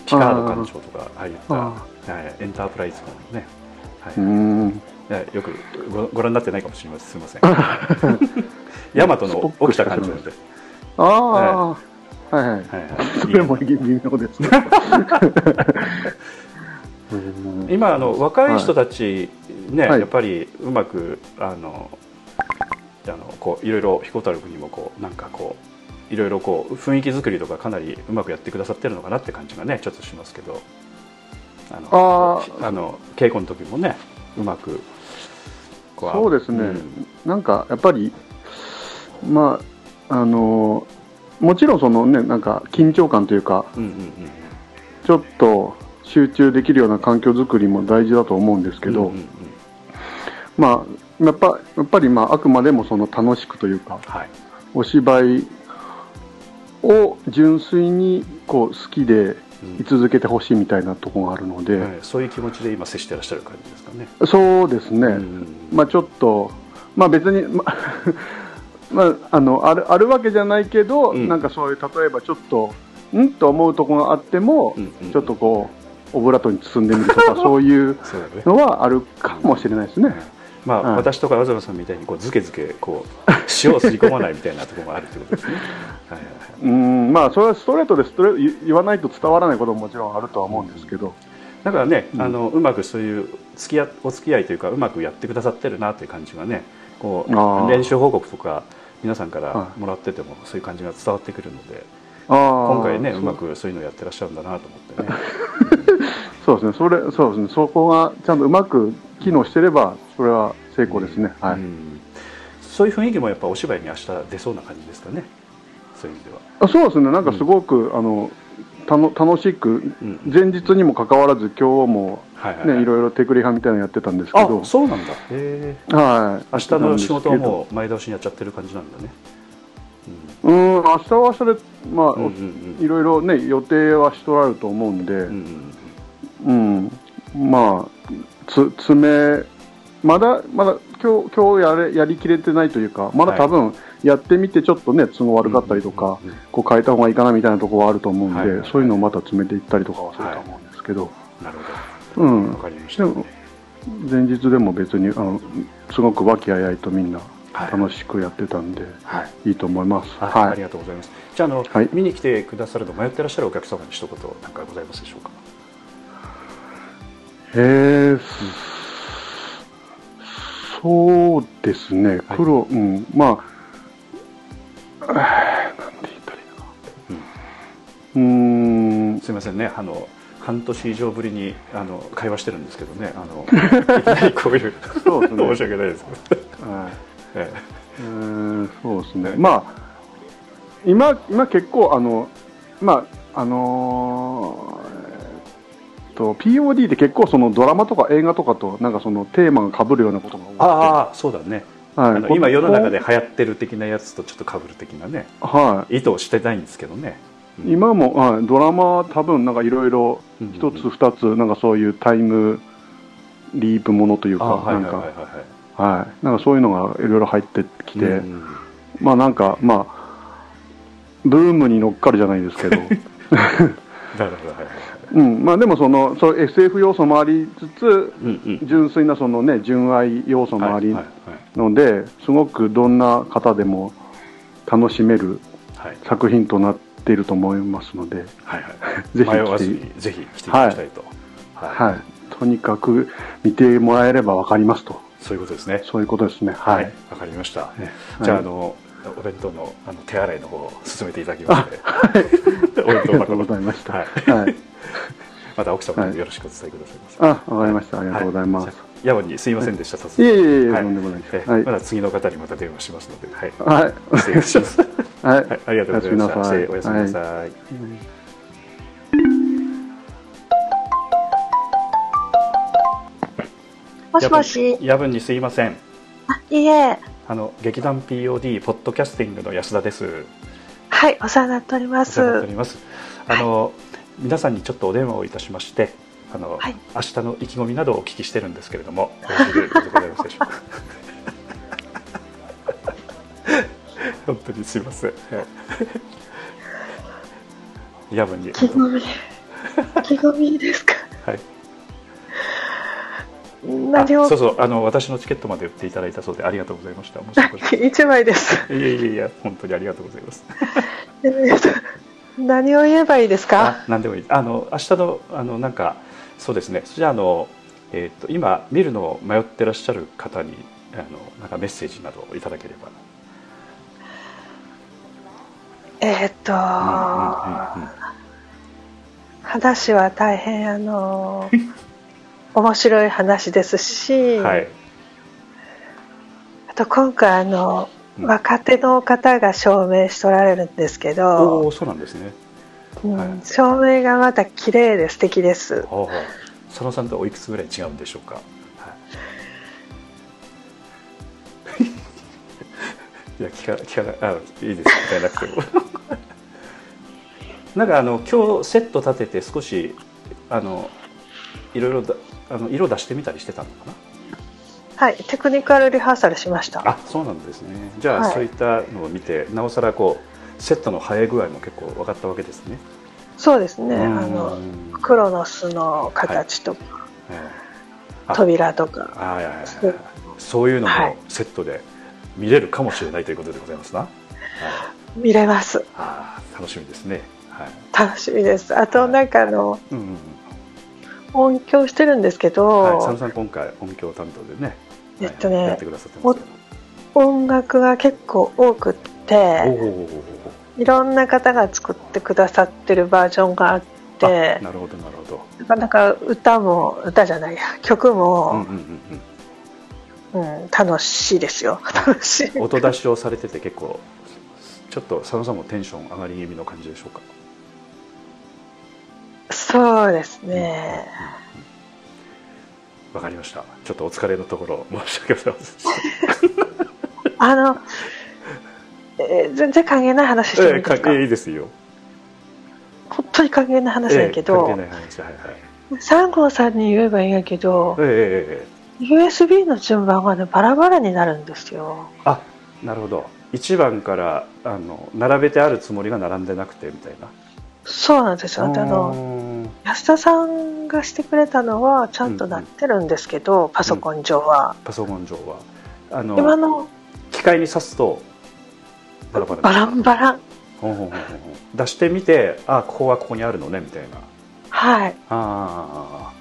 [SPEAKER 3] ピカード艦長とかああいった
[SPEAKER 9] あ
[SPEAKER 3] はいエンタープライズのね。は
[SPEAKER 9] う
[SPEAKER 3] い
[SPEAKER 9] ん。
[SPEAKER 3] いやよくごご覧になってないかもしれません。すみません。ヤマトの起きた感じなんで。
[SPEAKER 9] ああ、はいはい。
[SPEAKER 3] はいはい。
[SPEAKER 9] それも微妙です
[SPEAKER 3] 今あの若い人たちね、
[SPEAKER 9] はい
[SPEAKER 3] やっぱりうまくあのあのこういろいろ彦太郎君にもこうなんかこういろいろこう雰囲気作りとかかなりうまくやってくださってるのかなって感じがねちょっとしますけど。あの
[SPEAKER 9] あ
[SPEAKER 3] あの稽古の時もねうまくこ
[SPEAKER 9] そうですね、
[SPEAKER 3] ん。
[SPEAKER 9] なんかやっぱり、まあ、あのもちろんそのね、なんか緊張感というか、
[SPEAKER 3] うんうんうん。
[SPEAKER 9] ちょっと集中できるような環境づくりも大事だと思うんですけど、
[SPEAKER 3] うんうんうん。
[SPEAKER 9] まあ、やっぱやっぱり、まあ、あくまでもその楽しくというか、
[SPEAKER 3] はい。
[SPEAKER 9] お芝居を純粋にこう好きで居続けてほしいみたいなところがあるので、
[SPEAKER 3] はいそういう気持ちで今接してらっしゃる感じですかね。
[SPEAKER 9] そうですね、
[SPEAKER 3] うん。
[SPEAKER 9] まあ、ちょっと、まあ、別に、ま まあ、あのあるあるわけじゃないけど、
[SPEAKER 3] うん。
[SPEAKER 9] なんかそういう例えばちょっとん？と思うところがあっても、
[SPEAKER 3] うんうん。
[SPEAKER 9] ちょっとこうオブラートに包んでみるとか そういうのはあるかもしれないですね。
[SPEAKER 3] まあ、
[SPEAKER 9] はい
[SPEAKER 3] 私とか東さんみたいにこうずけずけこう塩をすり込まないみたいなところもあるってことですね。はいはいはい。
[SPEAKER 9] うん。まあ、それはストレートでストレ言言わないと伝わらないことももちろんあるとは思うんですけど、
[SPEAKER 3] だからね、
[SPEAKER 9] うん。
[SPEAKER 3] あのうまくそういう付き合お付き合いというかうまくやってくださってるなという感じがねこう練習報告とか皆さんから
[SPEAKER 9] はい。
[SPEAKER 3] もらっててもそういう感じが伝わってくるので今回ね
[SPEAKER 9] う。
[SPEAKER 3] まくそういうのをやってらっしゃるんだなと思ってね。
[SPEAKER 9] そうですね、それそうですね、そこがちゃんとうまく機能してれば、それは成功ですね。はい。
[SPEAKER 3] うん。そういう雰囲気もやっぱお芝居に明日出そうな感じですかね。そういう意味では。
[SPEAKER 9] あそうですね、なんかすごく、あのたの楽しく、
[SPEAKER 3] うん。
[SPEAKER 9] 前日にもかかわらず、今日も、ね、いろいろテクリハみたいなのやってたんですけど。
[SPEAKER 3] あ、そうなんだ。へえ
[SPEAKER 9] はい、
[SPEAKER 3] 明日の仕事は
[SPEAKER 9] う。
[SPEAKER 3] もう前倒しにやっちゃってる感じなんだね。
[SPEAKER 9] うん、明日は明日で、まあ、いろいろね、予定はしとられると思うんで、
[SPEAKER 3] うん、
[SPEAKER 9] まあ、つ詰め、まだ、まだ、今日、今日やれ、やりきれてないというか、まだ多分、やってみてちょっとね、都合悪かったりとか、
[SPEAKER 3] うんうんうん
[SPEAKER 9] こう変えた方がいいかなみたいなところはあると思うんで、
[SPEAKER 3] はい。はいはい
[SPEAKER 9] そういうのをまた詰めていったりとかはすると思うんですけど、
[SPEAKER 3] なる
[SPEAKER 9] うん。
[SPEAKER 3] ほどわかりました。
[SPEAKER 9] でも前日でも別に、あの、すごく和気あいあいとみんな
[SPEAKER 3] はい。
[SPEAKER 9] 楽しくやってたんで、
[SPEAKER 3] はい。
[SPEAKER 9] いいと思います。
[SPEAKER 3] はい、
[SPEAKER 9] はい。
[SPEAKER 3] ありがとうございます。じゃああの、
[SPEAKER 9] はい。
[SPEAKER 3] 見に来てくださるの迷ってらっしゃるお客様に一言なんかございますでしょうか？
[SPEAKER 9] えー、そうですね、黒、うん、まあ、なんて言ったらいいのかな。うーん、
[SPEAKER 3] すみませんね。あの半年以上ぶりにあの会話してるんですけどね。あの いきなりこういう
[SPEAKER 9] そうですね。
[SPEAKER 3] 申し訳ないです。
[SPEAKER 9] はい。
[SPEAKER 3] え
[SPEAKER 9] うーんそうですね、まあ、今、今結構、あの、まあ、あのーと POD って結構そのドラマとか映画とかとなんかそのテーマが被るようなことが多くて。
[SPEAKER 3] ああそうだね、
[SPEAKER 9] はい。
[SPEAKER 3] 今世の中で流行ってる的なやつとちょっと被る的なね
[SPEAKER 9] は
[SPEAKER 3] 意図をしてないんですけどね。
[SPEAKER 9] い、今も、はい、ドラマは多分なんかいろいろ一つ二つなんかそういうタイムリープものというかなんか
[SPEAKER 3] はい。
[SPEAKER 9] なんかそういうのがいろいろ入ってきて、
[SPEAKER 3] うん。
[SPEAKER 9] まあなんかまあブームに乗っかるじゃないですけど。
[SPEAKER 3] なるほどはいはい
[SPEAKER 9] うん、まあでもそのそう SF 要素もありつつ、
[SPEAKER 3] うんうん。
[SPEAKER 9] 純粋なそのね純愛要素もあり
[SPEAKER 3] はい
[SPEAKER 9] ので、すごくどんな方でも楽しめる
[SPEAKER 3] はい。
[SPEAKER 9] 作品となっていると思いますので、
[SPEAKER 3] はいはい。
[SPEAKER 9] ぜひ
[SPEAKER 3] 迷わぜひ来ていただきたいと、はい。
[SPEAKER 9] はい、とにかく見てもらえればわかりますと、
[SPEAKER 3] そういうことですね。
[SPEAKER 9] そういうことですね。はい。
[SPEAKER 3] わかりました、
[SPEAKER 9] ね。
[SPEAKER 3] じゃあ
[SPEAKER 9] はい
[SPEAKER 3] あのお弁当のあの手洗いの方を進めていただきまして、お弁当箱
[SPEAKER 9] ありがとうございました。
[SPEAKER 3] はい。
[SPEAKER 9] はい。
[SPEAKER 3] また奥様にもよろしくお伝えくださいませ、
[SPEAKER 9] あ、わかりました。ありがとうございます。
[SPEAKER 3] 夜分にすいませんでした、早速
[SPEAKER 9] いえいえいえ
[SPEAKER 3] は
[SPEAKER 9] とんでもないです
[SPEAKER 3] え
[SPEAKER 9] はい
[SPEAKER 3] まだ次の方にまた電話しますので、はい。
[SPEAKER 9] はい
[SPEAKER 3] 失礼します。
[SPEAKER 9] はい
[SPEAKER 3] ありがとうございました。
[SPEAKER 9] おやすみなさい
[SPEAKER 3] 失礼おやすみなさい。
[SPEAKER 10] もしもし。
[SPEAKER 3] 夜分にすいません。
[SPEAKER 10] いいえ。
[SPEAKER 3] あの劇団 POD ポッドキャスティングの安田です。
[SPEAKER 10] はい、お世話になっておりま
[SPEAKER 3] お世話になってお
[SPEAKER 10] す。
[SPEAKER 3] ります。あの、皆さんにちょっとお電話をいたしまして、あの、明日の意気込みなどをお聞きしてるんですけれども。本当にすいません。はい夜分に。
[SPEAKER 10] 意気込み。意気込みですか？
[SPEAKER 3] はい。そうそうあの私のチケットまで売っていただいたそうでありがとうございました。
[SPEAKER 10] 一枚です。
[SPEAKER 3] いやいやいや本当にありがとうございます。
[SPEAKER 10] 何を言えばいいですか？
[SPEAKER 3] あ何でもいい。あの明日のあのなんかそうですね。じゃああのえっ、と今見るのを迷ってらっしゃる方にあのなんかメッセージなどをいただければ。
[SPEAKER 10] えーっと、話は大変あの 面白い話ですし、
[SPEAKER 3] はい。
[SPEAKER 10] あと今回あの、若手の方が証明しとられるんですけ
[SPEAKER 3] お
[SPEAKER 10] ど、
[SPEAKER 3] おそうなんですね。
[SPEAKER 10] うん照明がまた綺麗で素敵です。
[SPEAKER 3] ほうほう佐野さんとおいくつぐらい違うんでしょうか？はい。いや聞か聞かないあいいです聞かなくても。なんかあの今日セット立てて少しあのいろいろだあの色出してみたりしてたのかな？
[SPEAKER 10] はい、テクニカルリハーサルしました。
[SPEAKER 3] あそうなんですね。じゃあ、
[SPEAKER 10] はい
[SPEAKER 3] そういったのを見てなおさらこうセットの映え具合も結構分かったわけですね。
[SPEAKER 10] そうですね。あ
[SPEAKER 3] うん
[SPEAKER 10] のクロノスの形とか、
[SPEAKER 3] あ
[SPEAKER 10] 扉とか、
[SPEAKER 3] あいやいやいやそういうのもセットで見れるかもしれないということでございますな。
[SPEAKER 10] 見れます。
[SPEAKER 3] あー楽しみですね。はい。
[SPEAKER 10] 楽しみです。あとなんかあの、
[SPEAKER 3] うんうんうん。
[SPEAKER 10] 音響してるんですけど、
[SPEAKER 3] はい、佐野さん今回音響担当でね、
[SPEAKER 10] えっとね、
[SPEAKER 3] やってくださってます。
[SPEAKER 10] 音楽が結構多くって、いろんな方が作ってくださってるバージョンがあって、
[SPEAKER 3] なるほどなるほど。
[SPEAKER 10] なかなか歌も歌じゃないや曲
[SPEAKER 3] うん
[SPEAKER 10] も、
[SPEAKER 3] うんうん
[SPEAKER 10] うん楽しいですよ。楽しい。
[SPEAKER 3] うん。音出しをされてて結構ちょっと佐野さんもテンション上がり気味の感じでしょうか？
[SPEAKER 10] そうですね。
[SPEAKER 3] わかりました。ちょっとお疲れのところ 申し訳ございません。
[SPEAKER 10] あの、えー全然関係ない話してもいいですか、
[SPEAKER 3] ええいいですよ。
[SPEAKER 10] 本当に関係ない話だけ
[SPEAKER 3] ええ関
[SPEAKER 10] ど、
[SPEAKER 3] 係ない話はいはい。
[SPEAKER 10] 三号さんに言えばいいんやけど、
[SPEAKER 3] ええええええ
[SPEAKER 10] USB の順番がねバラバラになるんですよ。
[SPEAKER 3] あなるほど。一番からあの並べてあるつもりが並んでなくてみたいな。
[SPEAKER 10] そうなんですよ。であの安田さんがしてくれたのはちゃんとなってるんですけど、パソコン上は。
[SPEAKER 3] パソコン上は。あの
[SPEAKER 10] 今の
[SPEAKER 3] 機械に挿すとバラバラ
[SPEAKER 10] バランバラン。
[SPEAKER 3] 出してみてあここはここにあるのねみたいな。
[SPEAKER 10] はい。
[SPEAKER 3] あ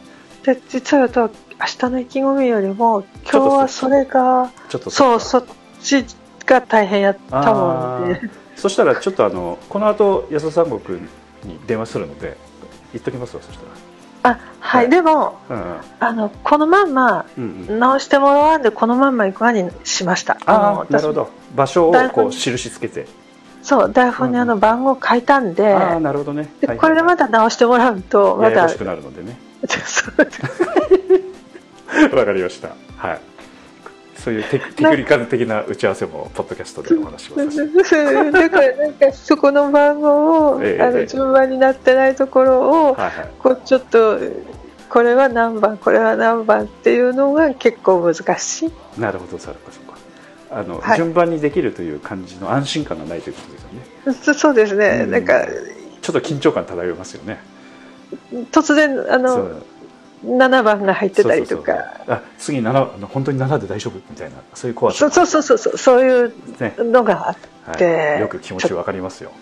[SPEAKER 10] で実は言うと明日の意気込みよりも今日はそれが
[SPEAKER 3] ちょっと
[SPEAKER 10] そうそっちが大変やったもんで。
[SPEAKER 3] そしたらちょっとあのこの後安田三悟君に電話するので言っときますわそした
[SPEAKER 10] あはい、でも
[SPEAKER 3] らうんうん。
[SPEAKER 10] あのこのまんま
[SPEAKER 3] うんうん。
[SPEAKER 10] 直してもらわんでこのまんま行くわにしました。
[SPEAKER 3] あ
[SPEAKER 10] の
[SPEAKER 3] あなるほど。場所をこう印つけて。
[SPEAKER 10] そう台本にあの番号書いたんで、
[SPEAKER 3] ああなるほどね。
[SPEAKER 10] で
[SPEAKER 3] はい
[SPEAKER 10] これでまた直してもらうとまた
[SPEAKER 3] ややこしくなるのでね。わかりました。はいそういうテクテクニカル的な打ち合わせもポッドキャストでお話をさせて
[SPEAKER 10] だからなんかそこの番号を、
[SPEAKER 3] ええ
[SPEAKER 10] あの順番になってないところを、
[SPEAKER 3] はいはい。
[SPEAKER 10] こうちょっとこれは何番これは何番っていうのが結構難しい。
[SPEAKER 3] なるほどそうかそうか。あの、
[SPEAKER 10] はい。
[SPEAKER 3] 順番にできるという感じの安心感がないということですよね。
[SPEAKER 10] そそうですね、
[SPEAKER 3] うん。
[SPEAKER 10] なんか
[SPEAKER 3] ちょっと緊張感漂いますよね。
[SPEAKER 10] 突然あ
[SPEAKER 3] そ
[SPEAKER 10] の
[SPEAKER 3] う
[SPEAKER 10] 7番が入ってたりとか。
[SPEAKER 3] あ次7あの本当に7で大丈夫みたいなそういう怖さ。
[SPEAKER 10] そうそうそうそうそう。そういう
[SPEAKER 3] ね
[SPEAKER 10] のがあって、
[SPEAKER 3] はい、よく気持ちわかりますよ。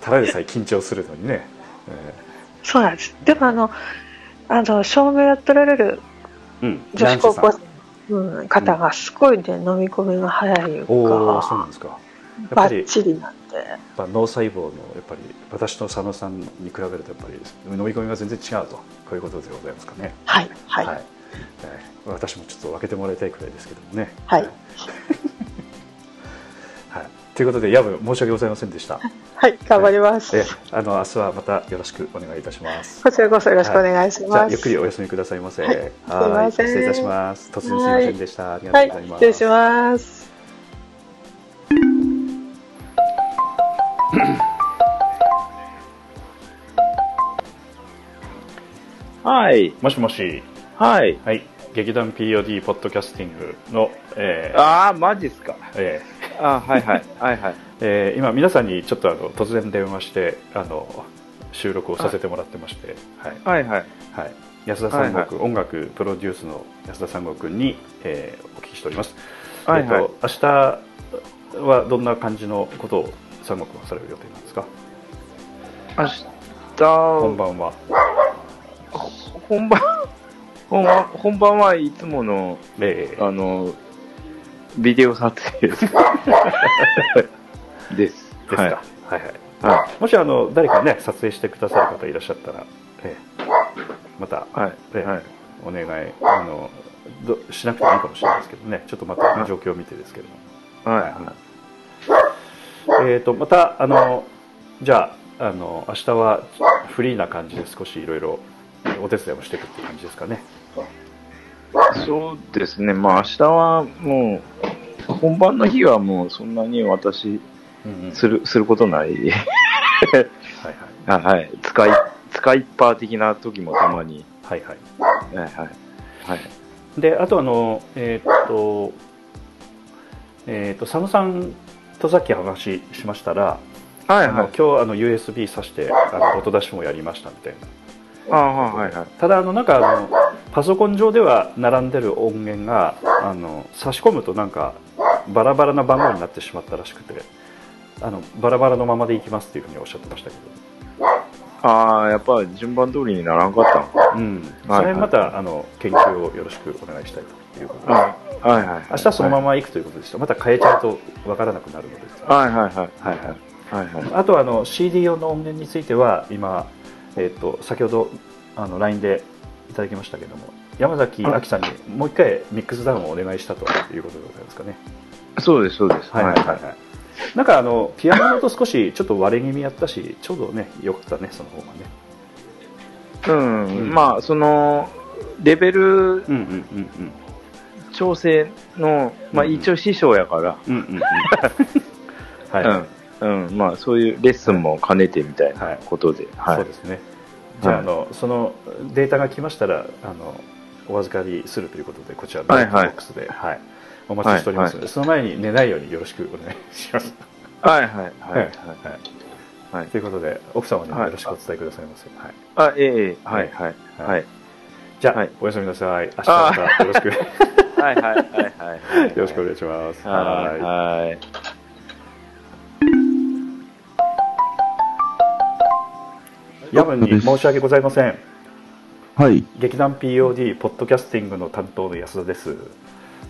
[SPEAKER 3] ただでさえ緊張するのにね、
[SPEAKER 10] そうなんです。でもあのあの照明やってられる
[SPEAKER 3] えーうん。
[SPEAKER 10] 女子高校
[SPEAKER 3] 男子さ
[SPEAKER 10] うん、方がすごいね、飲み込みが早いいう
[SPEAKER 3] んおおそう
[SPEAKER 10] か
[SPEAKER 3] なんですか。
[SPEAKER 10] バ
[SPEAKER 3] り
[SPEAKER 10] ッチリな。んで。
[SPEAKER 3] やっぱ脳細胞のやっぱり私と佐野さんに比べるとやっぱり飲み込みが全然違うとこういうことでございますかね。
[SPEAKER 10] はいはい。
[SPEAKER 3] はい、えー私もちょっと分けてもらいたいくらいですけどもね。
[SPEAKER 10] はい。
[SPEAKER 3] はい、ということで、ヤブ申し訳ございませんでした。
[SPEAKER 10] はい頑張ります、
[SPEAKER 3] え、あの明日はまたよろしくお願いいたします。
[SPEAKER 10] こちらこそよろしくお願いします、
[SPEAKER 3] じゃあゆっくりお休みくださいませ。
[SPEAKER 10] はい
[SPEAKER 3] はい
[SPEAKER 10] すいません。
[SPEAKER 3] 失礼いたします。突然すみませんでした。ありが
[SPEAKER 10] はい
[SPEAKER 3] とうございます。
[SPEAKER 10] 失礼します
[SPEAKER 3] はい。もしもし。
[SPEAKER 11] はい。
[SPEAKER 3] はい。劇団 POD ポッドキャスティングの、え
[SPEAKER 11] ああ、マジっすか。
[SPEAKER 3] え
[SPEAKER 11] あはいはい。はいはい。
[SPEAKER 3] えー今皆さんにちょっとあの突然電話してあの収録をさせてもらってまして、はい。
[SPEAKER 11] はいはい。
[SPEAKER 3] はい。安田三国、
[SPEAKER 11] はい
[SPEAKER 3] 音楽プロデュースの安田三国君に、えーお聞きしております。
[SPEAKER 11] はいはい
[SPEAKER 3] えっと明日はどんな感じのことを三国はされる予定なんですか？
[SPEAKER 11] 明日
[SPEAKER 3] 本番は。
[SPEAKER 11] 本番、本番、本番はいつもの、
[SPEAKER 3] え
[SPEAKER 11] あの、ビデオ撮影です。です。
[SPEAKER 3] ですか。
[SPEAKER 11] はい。
[SPEAKER 3] はいはい。
[SPEAKER 11] は
[SPEAKER 3] もしあの誰かね撮影してくださる方いらっしゃったら、ええ。また、
[SPEAKER 11] はい。
[SPEAKER 3] ええお願いあのどしなくてもいいかもしれないですけどね。ちょっとまた状況を見てですけども、
[SPEAKER 11] はい。
[SPEAKER 3] えっ、とまたあのじゃああの明日はフリーな感じで少しいろいろお手伝いもしていくっていう感じですかね
[SPEAKER 11] そうですね。まあ明日はもう、本番の日はもうそんなに私、する、することない。はいはい。はい。使い、使いっぱ的な時もたまに。
[SPEAKER 3] はいはい。
[SPEAKER 11] はいはい。はい。
[SPEAKER 3] であとあのえっ、とえっ、と佐野さんとさっき話しましたら
[SPEAKER 11] はいはい
[SPEAKER 3] 今日あの USB 挿してあの音出しもやりましたみたいな
[SPEAKER 11] ああ、はいはい。
[SPEAKER 3] ただあのなんかあのパソコン上では並んでる音源があの差し込むとなんかバラバラな番号になってしまったらしくてあのバラバラのままでいきますっていうふうにおっしゃってましたけ
[SPEAKER 11] ああ、やっぱ順番通りにならんかったの
[SPEAKER 3] ど、うん、それまたあの研究をよろしくお願いしたいということで、
[SPEAKER 11] はいはいはい。
[SPEAKER 3] 明日そのまま行くということでしたまた変えちゃうとわからなくなるので。
[SPEAKER 11] はいはいはい。はいはい。はいはい。
[SPEAKER 3] あとはあの CD 用の音源については今、えっと先ほどあの LINE でいただきましたけども山崎亜紀さんにもう一回ミックスダウンをお願いしたということでございますかね。
[SPEAKER 11] そうです、そうです。
[SPEAKER 3] はいはいはい、はい。なんかあのピアノの音少しちょっと割れ気味やったしちょうどねよかったねその方がね。
[SPEAKER 11] うん、まあ、その、レベル調整の、まあ一応師匠やから、
[SPEAKER 3] うんうんうん。はい
[SPEAKER 11] うん。うん、まあそういうレッスンも兼ねてみたいなことで、はい。
[SPEAKER 3] そうですね。じゃあ,、
[SPEAKER 11] はい
[SPEAKER 3] あのそのデータが来ましたらあのお預かりするということでこちらのボ
[SPEAKER 11] はいはい
[SPEAKER 3] ックスで、はいお待ちしておりますので、
[SPEAKER 11] はいはい
[SPEAKER 3] その前に寝ないようによろしくお願いします。
[SPEAKER 11] はいはいはい
[SPEAKER 3] はいはいということで奥様にもよろしくお伝えくださいませ。はい。
[SPEAKER 11] あ、ええええ、はいはい。はい。
[SPEAKER 3] じゃあ、おやすみなさい。明日またよろしく。
[SPEAKER 11] はいはいはいはい。
[SPEAKER 3] よろしくお願いします。
[SPEAKER 11] はいはい。
[SPEAKER 3] 夜分に申し訳ございません。
[SPEAKER 12] はい。
[SPEAKER 3] 劇団 POD ポッドキャスティングの担当の安田です。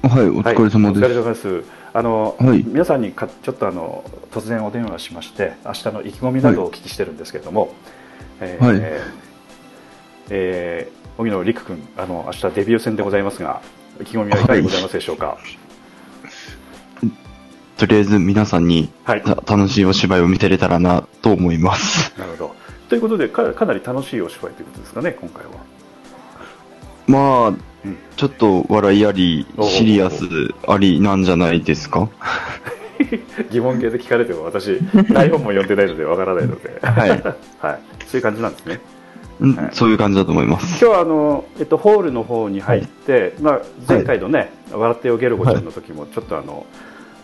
[SPEAKER 12] はい、お疲れ様です。
[SPEAKER 3] はいお疲れ様です。あの、
[SPEAKER 12] はい
[SPEAKER 3] 皆さんにかちょっとあの突然お電話しまして、明日の意気込みなどをお聞きしてるんですけれども、えー
[SPEAKER 12] はい
[SPEAKER 3] えー荻野陸君、あの明日デビュー戦でございますが、意気込みはいかがでございますでしょうか？
[SPEAKER 12] とりあえず皆さんに、た楽しいお芝居を見てれたらなと思います。
[SPEAKER 3] なるほどということでかかなり楽しいお芝居ということですかね今回は。
[SPEAKER 12] まあ、ちょっと笑いあり、シリアスありなんじゃないですか？
[SPEAKER 3] 疑問形で聞かれても私台本も読んでないのでわからないので、
[SPEAKER 12] はい。
[SPEAKER 3] はい、そういう感じなんですね。
[SPEAKER 12] うん、そういう感じだと思います。
[SPEAKER 3] 今日はあの、えっと、ホールの方に入って、まあ、前回のね「笑ってよゲルゴちゃん」の時もちょっとあの、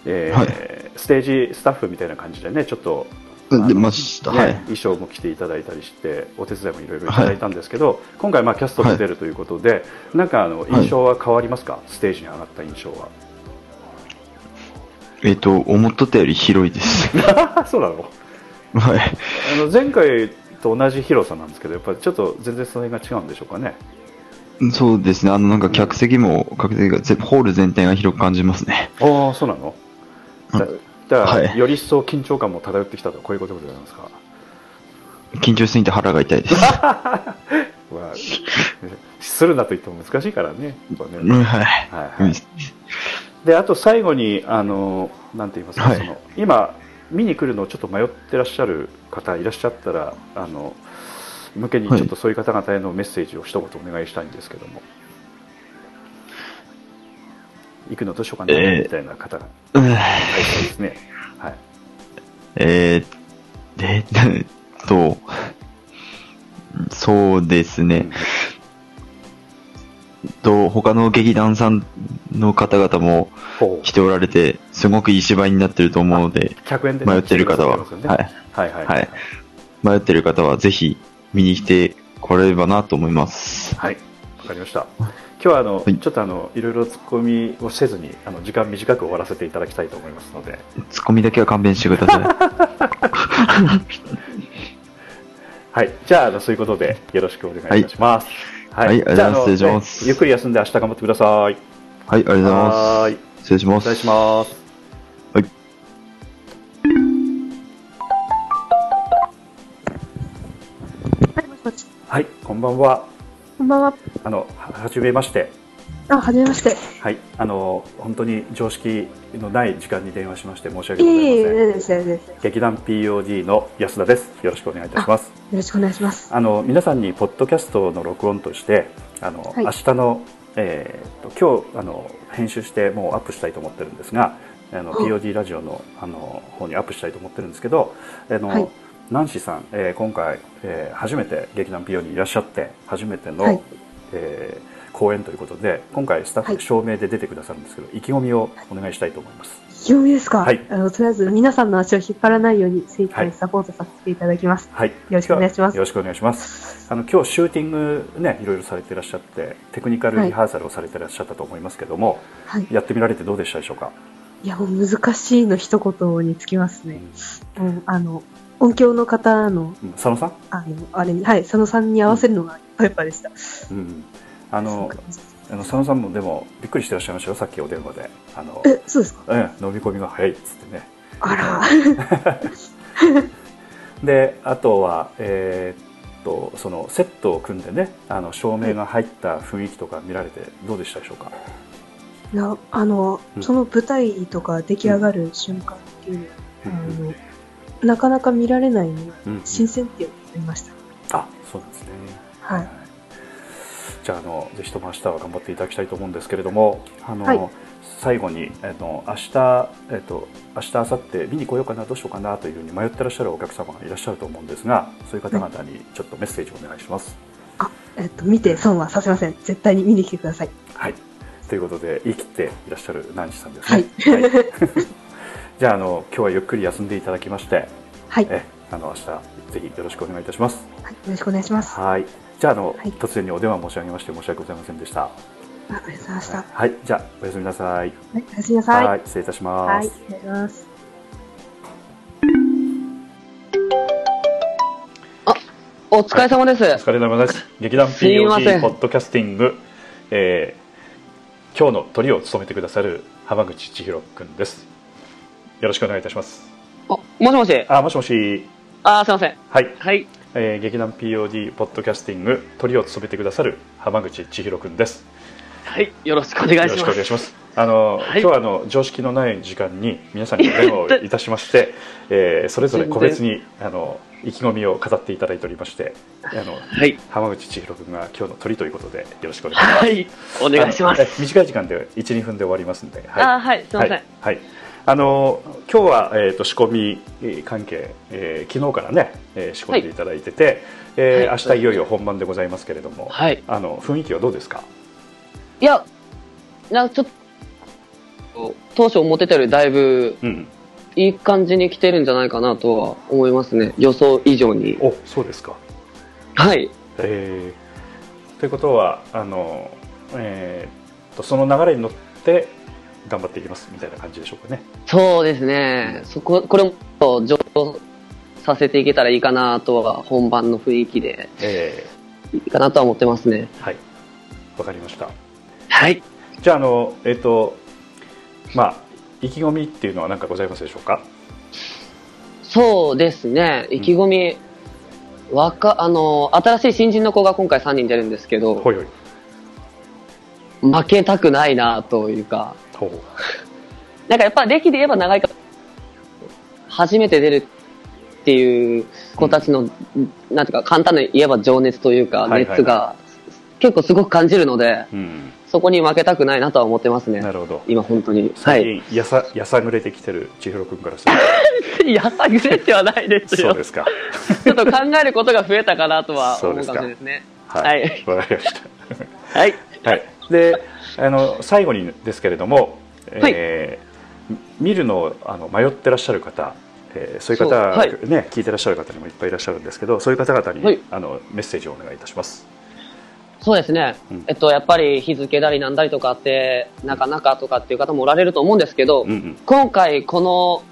[SPEAKER 3] えー
[SPEAKER 12] はい。
[SPEAKER 3] ステージスタッフみたいな感じでねちょっと
[SPEAKER 12] 出ました。
[SPEAKER 3] ね
[SPEAKER 12] はい。
[SPEAKER 3] 衣装も着ていただいたりしてお手伝いもいろいろいただいたんですけど、今回まあキャストで出るということで、なんかあの印象は変わりますか、ステージに上がった印象は
[SPEAKER 12] えっ、と、思っとったより広いです。
[SPEAKER 3] そうなの？
[SPEAKER 12] はい。
[SPEAKER 3] あの前回と同じ広さなんですけどやっぱりちょっと全然それが違うんでしょうかね？
[SPEAKER 12] そうですね。あの、なんか客席も、客席が、ぜホール全体が広く感じますね。
[SPEAKER 3] ああそうなの？だだから、
[SPEAKER 12] はい。
[SPEAKER 3] より一層緊張感も漂ってきたとこういうことでございますか？
[SPEAKER 12] 緊張しすぎて腹が痛いです。
[SPEAKER 3] まあ、するなと言っても難しいからね。ね。
[SPEAKER 12] うんはい。
[SPEAKER 3] はいはい。で、あと最後に、あの、なんて言いますか、
[SPEAKER 12] はい。
[SPEAKER 3] その、今、見に来るのをちょっと迷ってらっしゃる方いらっしゃったら、あの、向けにちょっとそういう方々へのメッセージを一言お願いしたいんですけども。行くのどうしようかな、
[SPEAKER 12] えー
[SPEAKER 3] みたいな方が
[SPEAKER 12] うん
[SPEAKER 3] いそうですね。はい。
[SPEAKER 12] えー、えー、と、そうですね。と、他の劇団さんの方々も来ておられて、すごくいい芝居になってると思うので、
[SPEAKER 3] 100円でね
[SPEAKER 12] 迷ってる方は。はい
[SPEAKER 3] はい。はい。
[SPEAKER 12] 迷ってる方はぜひ見に来てこれればなと思います。
[SPEAKER 3] はい、わかりました。今日はあの、ちょっとあのいろいろツッコミをせずにあの時間短く終わらせていただきたいと思いますので、
[SPEAKER 12] ツッコミだけは勘弁してください。
[SPEAKER 3] はい、じゃああのそういうことでよろしくお願いいたします。
[SPEAKER 12] はい。はい。ありがとうございます。
[SPEAKER 3] じゃあの
[SPEAKER 12] 失礼します
[SPEAKER 3] ねゆっくり休んで明日頑張ってください。はい、
[SPEAKER 12] ありがとうございます。
[SPEAKER 3] はい。
[SPEAKER 12] 失礼します。
[SPEAKER 3] 失礼します。
[SPEAKER 12] はい、
[SPEAKER 3] こんばんは。
[SPEAKER 5] こんばんは。
[SPEAKER 3] あのははじめまして。
[SPEAKER 5] あ、はじめまして。
[SPEAKER 3] はい、あの本当に常識のない時間に電話しまして申し
[SPEAKER 5] い
[SPEAKER 3] 訳ございません。
[SPEAKER 5] えいえ、大丈夫です、大丈夫です。よ
[SPEAKER 3] 劇団 POD の安田です。よろしくお願いいたします。
[SPEAKER 5] ろしくお願いします。
[SPEAKER 3] あの皆さんにポッドキャストの録音としてあの、
[SPEAKER 5] はい
[SPEAKER 3] 明日の、えー、と今日あの編集してもうアップしたいと思ってるんですがあの
[SPEAKER 5] はい
[SPEAKER 3] POD ラジオのあの方にアップしたいと思ってるんですけどあの、
[SPEAKER 5] はい
[SPEAKER 3] ナンシーさん、えー今回、えー初めて劇団 PO にいらっしゃって初めての、
[SPEAKER 5] はい
[SPEAKER 3] えー公演ということで今回スタッフ証明で出てくださるんですけど、意気込みをお願いしたいと思います。
[SPEAKER 5] 読みですか？
[SPEAKER 3] はい
[SPEAKER 5] あの、とりあえず皆さんの足を引っ張らないように精一杯サポートさせていただきます。
[SPEAKER 3] はい、
[SPEAKER 5] よろしくお願いします
[SPEAKER 3] よろしくお願いします。あの今日シューティングねいろいろされていらっしゃってテクニカルリハーサルをされていらっしゃったと思いますけども、
[SPEAKER 5] はい
[SPEAKER 3] やってみられてどうでしたでしょうか？
[SPEAKER 5] いや、もう難しいの一言につきますね。うん、あの、音響の方の、
[SPEAKER 3] うん。佐野さん、
[SPEAKER 5] あの、あれに、はい、佐野さんに合わせるのがいっぱでした。
[SPEAKER 3] うん、あのあの佐野さんもでもびっくりしてらっしゃいましたよ。さっきお電話で。あの
[SPEAKER 5] え、そうですか？
[SPEAKER 3] うん、飲み込みが早いっつってね。
[SPEAKER 5] あら。で、
[SPEAKER 3] あとは、えーっとそのセットを組んでねあの照明が入った雰囲気とか見られてどうでしたでしょうか？
[SPEAKER 5] いや、あの、
[SPEAKER 3] うん。
[SPEAKER 5] その舞台とか出来上がる瞬間っていうのは、あの、なかなか見られない新鮮って思いました。
[SPEAKER 3] あ、そうなんですね。
[SPEAKER 5] はい。
[SPEAKER 3] じゃああのぜひとも明日は頑張っていただきたいと思うんですけれども、あの、
[SPEAKER 5] はい
[SPEAKER 3] 最後にあの明日えっと明日明後日見に来ようかなどうしようかなというふうに迷ってらっしゃるお客様がいらっしゃると思うんですが、そういう方々にちょっとメッセージをお願いします。
[SPEAKER 5] えっと、見て損はさせません。絶対に見に来てください。
[SPEAKER 3] はい。ということで言い切っていらっしゃるナンシさんですね。はい。じゃああの今日はゆっくり休んでいただきまして、
[SPEAKER 5] はい。
[SPEAKER 3] えあの明日ぜひよろしくお願いいたします。
[SPEAKER 5] はい、よろしくお願いします。
[SPEAKER 3] はい。じゃああの、突然にお電話申し上げまして申し訳ございませんでした。
[SPEAKER 5] あありがとうございました。は
[SPEAKER 3] はい。じゃあおやすみなさい。
[SPEAKER 5] い、おやすみなさい。
[SPEAKER 3] はい。失礼いたします。
[SPEAKER 5] はい、お願いします。
[SPEAKER 4] お疲れ様です。
[SPEAKER 3] お疲れ様です。劇団
[SPEAKER 4] すいませ
[SPEAKER 3] POG
[SPEAKER 4] ん
[SPEAKER 3] ポッドキャスティング、えー今日のトリを務めてくださる浜口千尋くんです。よろしくお願いいたします。
[SPEAKER 4] もしもし？
[SPEAKER 3] あ、もしもし。
[SPEAKER 4] あー、すいません。
[SPEAKER 3] はい。
[SPEAKER 4] はい。
[SPEAKER 3] えー劇団 POD ポッドキャスティングトリを務めてくださる浜口千尋くんです。
[SPEAKER 4] はい。よろしくお願いします。
[SPEAKER 3] よろしくお願いします。あの、今日はあの常識のない時間に皆さんにお電話をいたしまして、えーそれぞれ個別にあの意気込みを語っていただいておりまして、あの、浜口千尋君が今日の鳥ということでよろしくお願いします。
[SPEAKER 4] はいお願いします
[SPEAKER 3] 短い時間で1、2分で終わりますんで、
[SPEAKER 5] あはいすいません
[SPEAKER 3] はいはいあの今日は、えー、と仕込みえー関係、えー昨日からね、えー仕込んでいただいてて、えー
[SPEAKER 4] はい
[SPEAKER 3] 明日いよいよ本番でございますけれども、
[SPEAKER 4] はい
[SPEAKER 3] あの雰囲気はどうですか？
[SPEAKER 4] いや、なんかちょっと、当初思ってたよりだいぶ、いい感じに来てるんじゃないかなとは思いますね。予想以上に。
[SPEAKER 3] お、そうですか。
[SPEAKER 4] はい。
[SPEAKER 3] えーということはあの、えーとその流れに乗って頑張っていきますみたいな感じでしょうかね。
[SPEAKER 4] そうですね。そこ、これも上昇させていけたらいいかなとは、本番の雰囲気で、
[SPEAKER 3] え
[SPEAKER 4] いいかなとは思ってますね。
[SPEAKER 3] はい。わかりました。
[SPEAKER 4] はい。
[SPEAKER 3] じゃああのえっ、とまあ意気込みっていうのは何かございますでしょうか？
[SPEAKER 4] そうですね。意気込み、若、あの、新しい新人の子が今回3人出るんですけど、
[SPEAKER 3] ほいほい
[SPEAKER 4] 負けたくないなというか、
[SPEAKER 3] ほう
[SPEAKER 4] なんかやっぱ歴で言えば長いから、初めて出るっていう子たちの、なんていうか簡単に言えば情熱というか、
[SPEAKER 3] はいはいはい
[SPEAKER 4] 熱が結構すごく感じるので、
[SPEAKER 3] うん
[SPEAKER 4] そこに負けたくないなとは思ってますね。
[SPEAKER 3] なるほど。
[SPEAKER 4] 今本当に。は
[SPEAKER 3] 最
[SPEAKER 4] い。
[SPEAKER 3] 近やさやさぐれてきてる千尋君からする
[SPEAKER 4] やさぐれてはないです
[SPEAKER 3] と
[SPEAKER 4] よ。
[SPEAKER 3] そうですか。
[SPEAKER 4] ちょっと考えることが増えたかなとは思うかもしれないですね。
[SPEAKER 3] は
[SPEAKER 4] はい
[SPEAKER 3] い。わ、かりました。
[SPEAKER 4] はい。
[SPEAKER 3] はい。で、あの最後にですけれども、えー見るのをあの迷ってらっしゃる方、えーそういう方
[SPEAKER 4] そうはい。
[SPEAKER 3] ね聞いてらっしゃる方にもいっぱいいらっしゃるんですけど、そういう方々に、
[SPEAKER 4] はい。
[SPEAKER 3] あのメッセージをお願いいたします。
[SPEAKER 4] そうですね、えっと、やっぱり日付だりなんだりとかあって、なかなかとかっていう方もおられると思うんですけど、今回この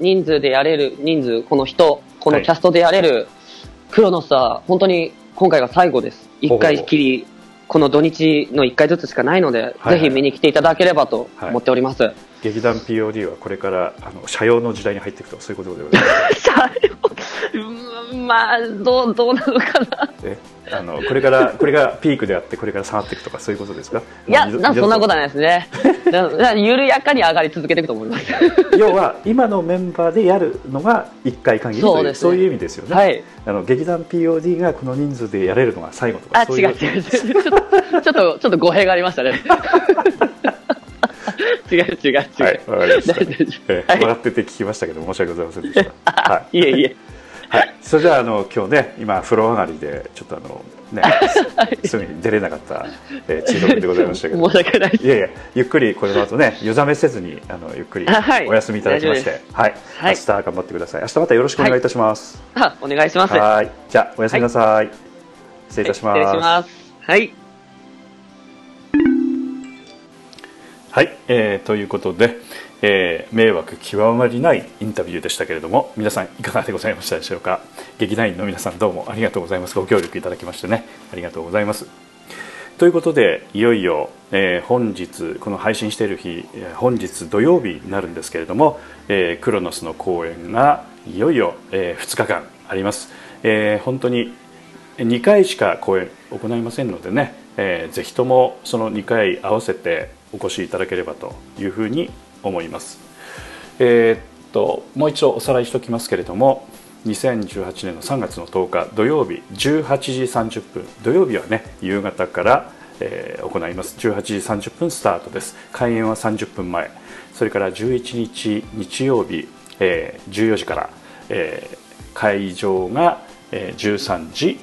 [SPEAKER 4] 人数でやれる、人数、この人、このキャストでやれるクロノスは本当に今回が最後です。一回きり、この土日の一回ずつしかないので、
[SPEAKER 3] はい
[SPEAKER 4] ぜひ見に来ていただければと思っております。
[SPEAKER 3] 劇団 POD はこれからあの社用の時代に入っていくとそういうことでございます。
[SPEAKER 4] うんまあ、どう、どうなのかな。
[SPEAKER 3] えあのこれからこれがピークであってこれから下がっていくとかそういうことですか？
[SPEAKER 4] いや、なそんなことは
[SPEAKER 3] 二
[SPEAKER 4] ないですね。緩やかに上がり続けていくと思います。
[SPEAKER 3] 要は今のメンバーでやるのが一回限りという
[SPEAKER 4] そうね
[SPEAKER 3] そういう意味ですよね。
[SPEAKER 4] はい
[SPEAKER 3] あの劇団 POD がこの人数でやれるのが最後とか
[SPEAKER 4] あ、
[SPEAKER 3] そういう
[SPEAKER 4] 違う違う違う。ちょっと、ちょっと語弊がありましたね。違う違う違う。
[SPEAKER 3] はい、わかりました。えってて聞きましたけど申し訳ございませんでした。はい。
[SPEAKER 4] いえいえ。
[SPEAKER 3] はい、それじゃああの今日ね今風呂上がりでちょっとあのねすぐに出れなかった、えー、チート君でございましたけど。
[SPEAKER 4] 申し訳ない
[SPEAKER 3] いやいやゆっくりこれの後ね湯冷めせずにあのゆっくりお休みいただきまして、はい、
[SPEAKER 4] はい。
[SPEAKER 3] 明日頑張ってください。明日またよろしくお願いいたします。
[SPEAKER 4] あ、お願いします。
[SPEAKER 3] はい。じゃあおやすみなさい、失礼いたします、
[SPEAKER 4] 失礼します。はい。
[SPEAKER 3] はい、えーということで、えー迷惑極まりないインタビューでしたけれども皆さんいかがでございましたでしょうか？劇団員の皆さんどうもありがとうございます。ご協力いただきましてねありがとうございます。ということでいよいよ、えー本日この配信している日本日土曜日になるんですけれども、えークロノスの公演がいよいよ、え2日間あります、えー本当に2回しか公演行いませんのでね、えーぜひともその2回合わせてお越しいただければというふうに思います。えーっともう一度おさらいしておきますけれども2018年の3月の10日土曜日18時30分土曜日はね夕方から、えー行います。18時30分スタートです。開演は30分前それから11日日曜日、えー14時から、えー会場が、えー13時、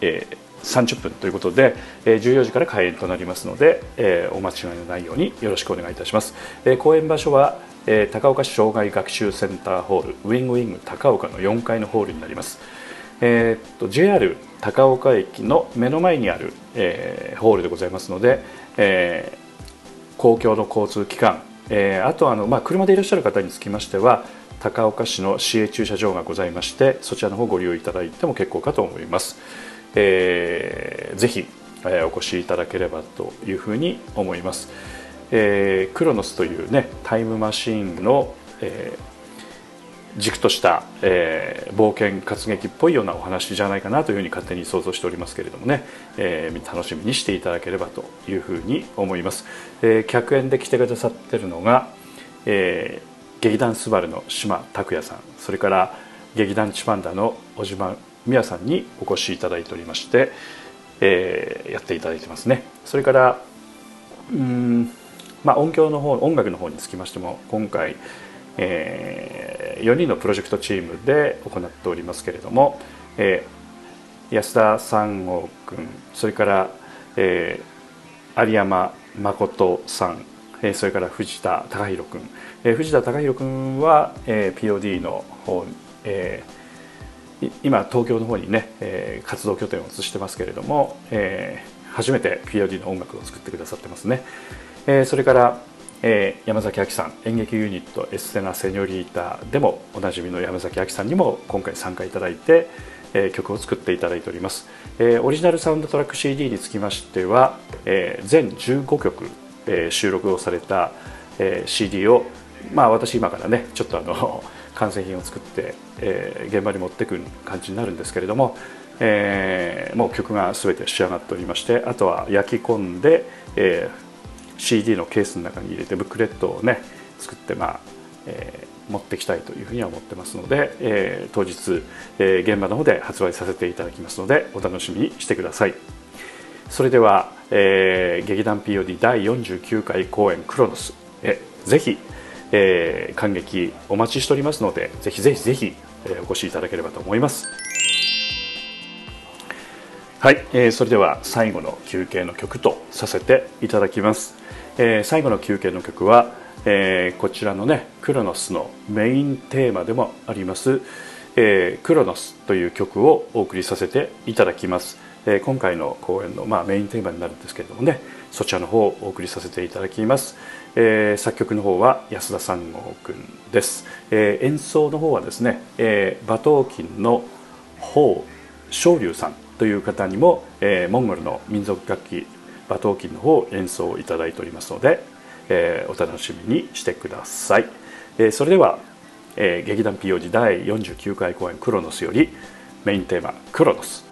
[SPEAKER 3] えー30分ということで、えー14時から開演となりますので、えーお間違いのないようによろしくお願いいたします、えー公演場所は、えー高岡市障害学習センターホールウィングウィング高岡の4階のホールになります。えーっと JR 高岡駅の目の前にある、えーホールでございますので、えー公共の交通機関、えーあとあの、まあ、車でいらっしゃる方につきましては高岡市の市営駐車場がございましてそちらの方ご利用いただいても結構かと思います、えーぜひ、えお越しいただければというふうに思います、えークロノスというねタイムマシーンの、えー軸とした、えー、冒険活劇っぽいようなお話じゃないかなというふうに勝手に想像しておりますけれどもね、えー、楽しみにしていただければというふうに思います、え、客演で来てくださってるのが、えー、劇団スバルの島拓也さん。それから劇団チパンダの小島美也さんにお越しいただいておりまして、えー、やっていただいてますね。それからうんまあ音響の方音楽の方につきましても今回えー、4人のプロジェクトチームで行っておりますけれども、えー、安田三郷君それから、えー、有山誠さん、え、それから藤田貴弘君、えー、藤田貴弘君は、えー、POD の方、えー、今東京の方にね、えー、活動拠点を移してますけれども、えー、初めて POD の音楽を作ってくださってますね、えー、それからえー、山崎亜紀さん演劇ユニットエステナ・セニョリータでもおなじみの山崎亜紀さんにも今回参加いただいて、えー、曲を作っていただいております、えー、オリジナルサウンドトラック CD につきましては、えー、全15曲、えー、収録をされた、えー、CD をまあ私今からねちょっとあの完成品を作って、えー、現場に持ってくる感じになるんですけれども、えー、もう曲が全て仕上がっておりましてあとは焼き込んで、えー CD のケースの中に入れてブックレットをね作ってまあ、えー、持ってきたいというふうには思ってますので、えー、当日、えー、現場の方で発売させていただきますのでお楽しみにしてください。それでは、えー、劇団 POD 第49回公演クロノスえぜひ、えー、感激お待ちしておりますのでぜひぜひぜひ、えー、お越しいただければと思います。はい、えー、それでは最後の休憩の曲とさせていただきます。えー、最後の休憩の曲は、えー、こちらのねクロノスのメインテーマでもあります「えー、クロノス」という曲をお送りさせていただきます、えー、今回の公演の、まあ、メインテーマになるんですけれどもねそちらの方をお送りさせていただきます、えー、作曲の方は安田三郷君です、えー、演奏の方はですね、えー、馬頭琴の方昇龍さんという方にも、えー、モンゴルの民族楽器馬頭琴の方を演奏いただいておりますので、えー、お楽しみにしてください、えー、それでは、えー、劇団 POD 第49回公演「クロノス」よりメインテーマ「クロノス」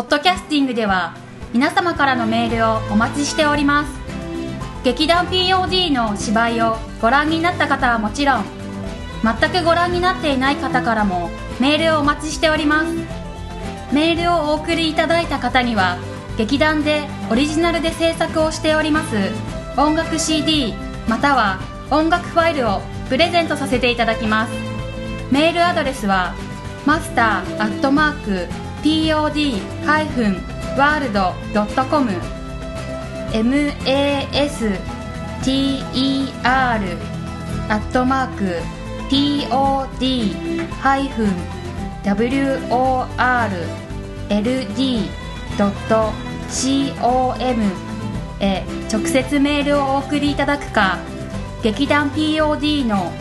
[SPEAKER 2] ポッドキャスティングでは皆様からのメールをお待ちしております。劇団 POD の芝居をご覧になった方はもちろん全くご覧になっていない方からもメールをお待ちしております。メールをお送りいただいた方には劇団でオリジナルで制作をしております音楽 CD または音楽ファイルをプレゼントさせていただきます。メールアドレスはマスターアットマーク pod-world.com master アットマーク pod-world.com へ直接メールをお送りいただくか劇団 POD の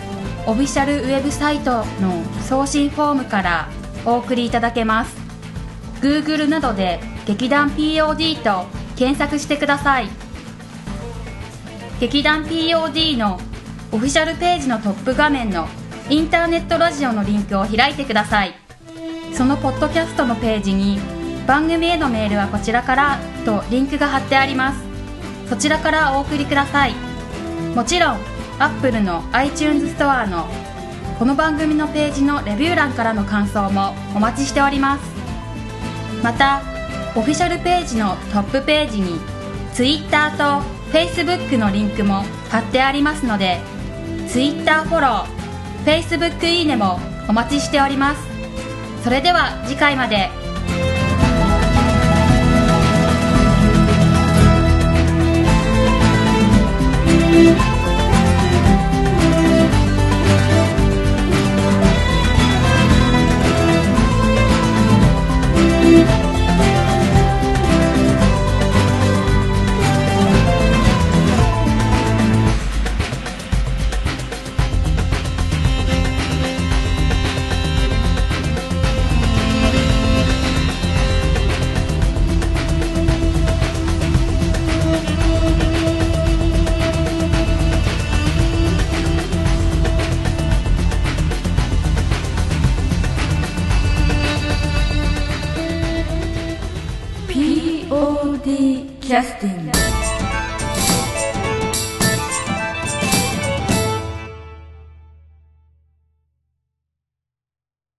[SPEAKER 2] オフィシャルウェブサイトの送信フォームからお送りいただけます。Google などで劇団 POD と検索してください。劇団 POD のオフィシャルページのトップ画面のインターネットラジオのリンクを開いてください。そのポッドキャストのページに番組へのメールはこちらからとリンクが貼ってあります。そちらからお送りください。もちろん Apple の iTunes ストアのこの番組のページのレビュー欄からの感想もお待ちしております。またオフィシャルページのトップページに Twitter と Facebook のリンクも貼ってありますので Twitter フォロー Facebook いいねもお待ちしております。それでは次回まで。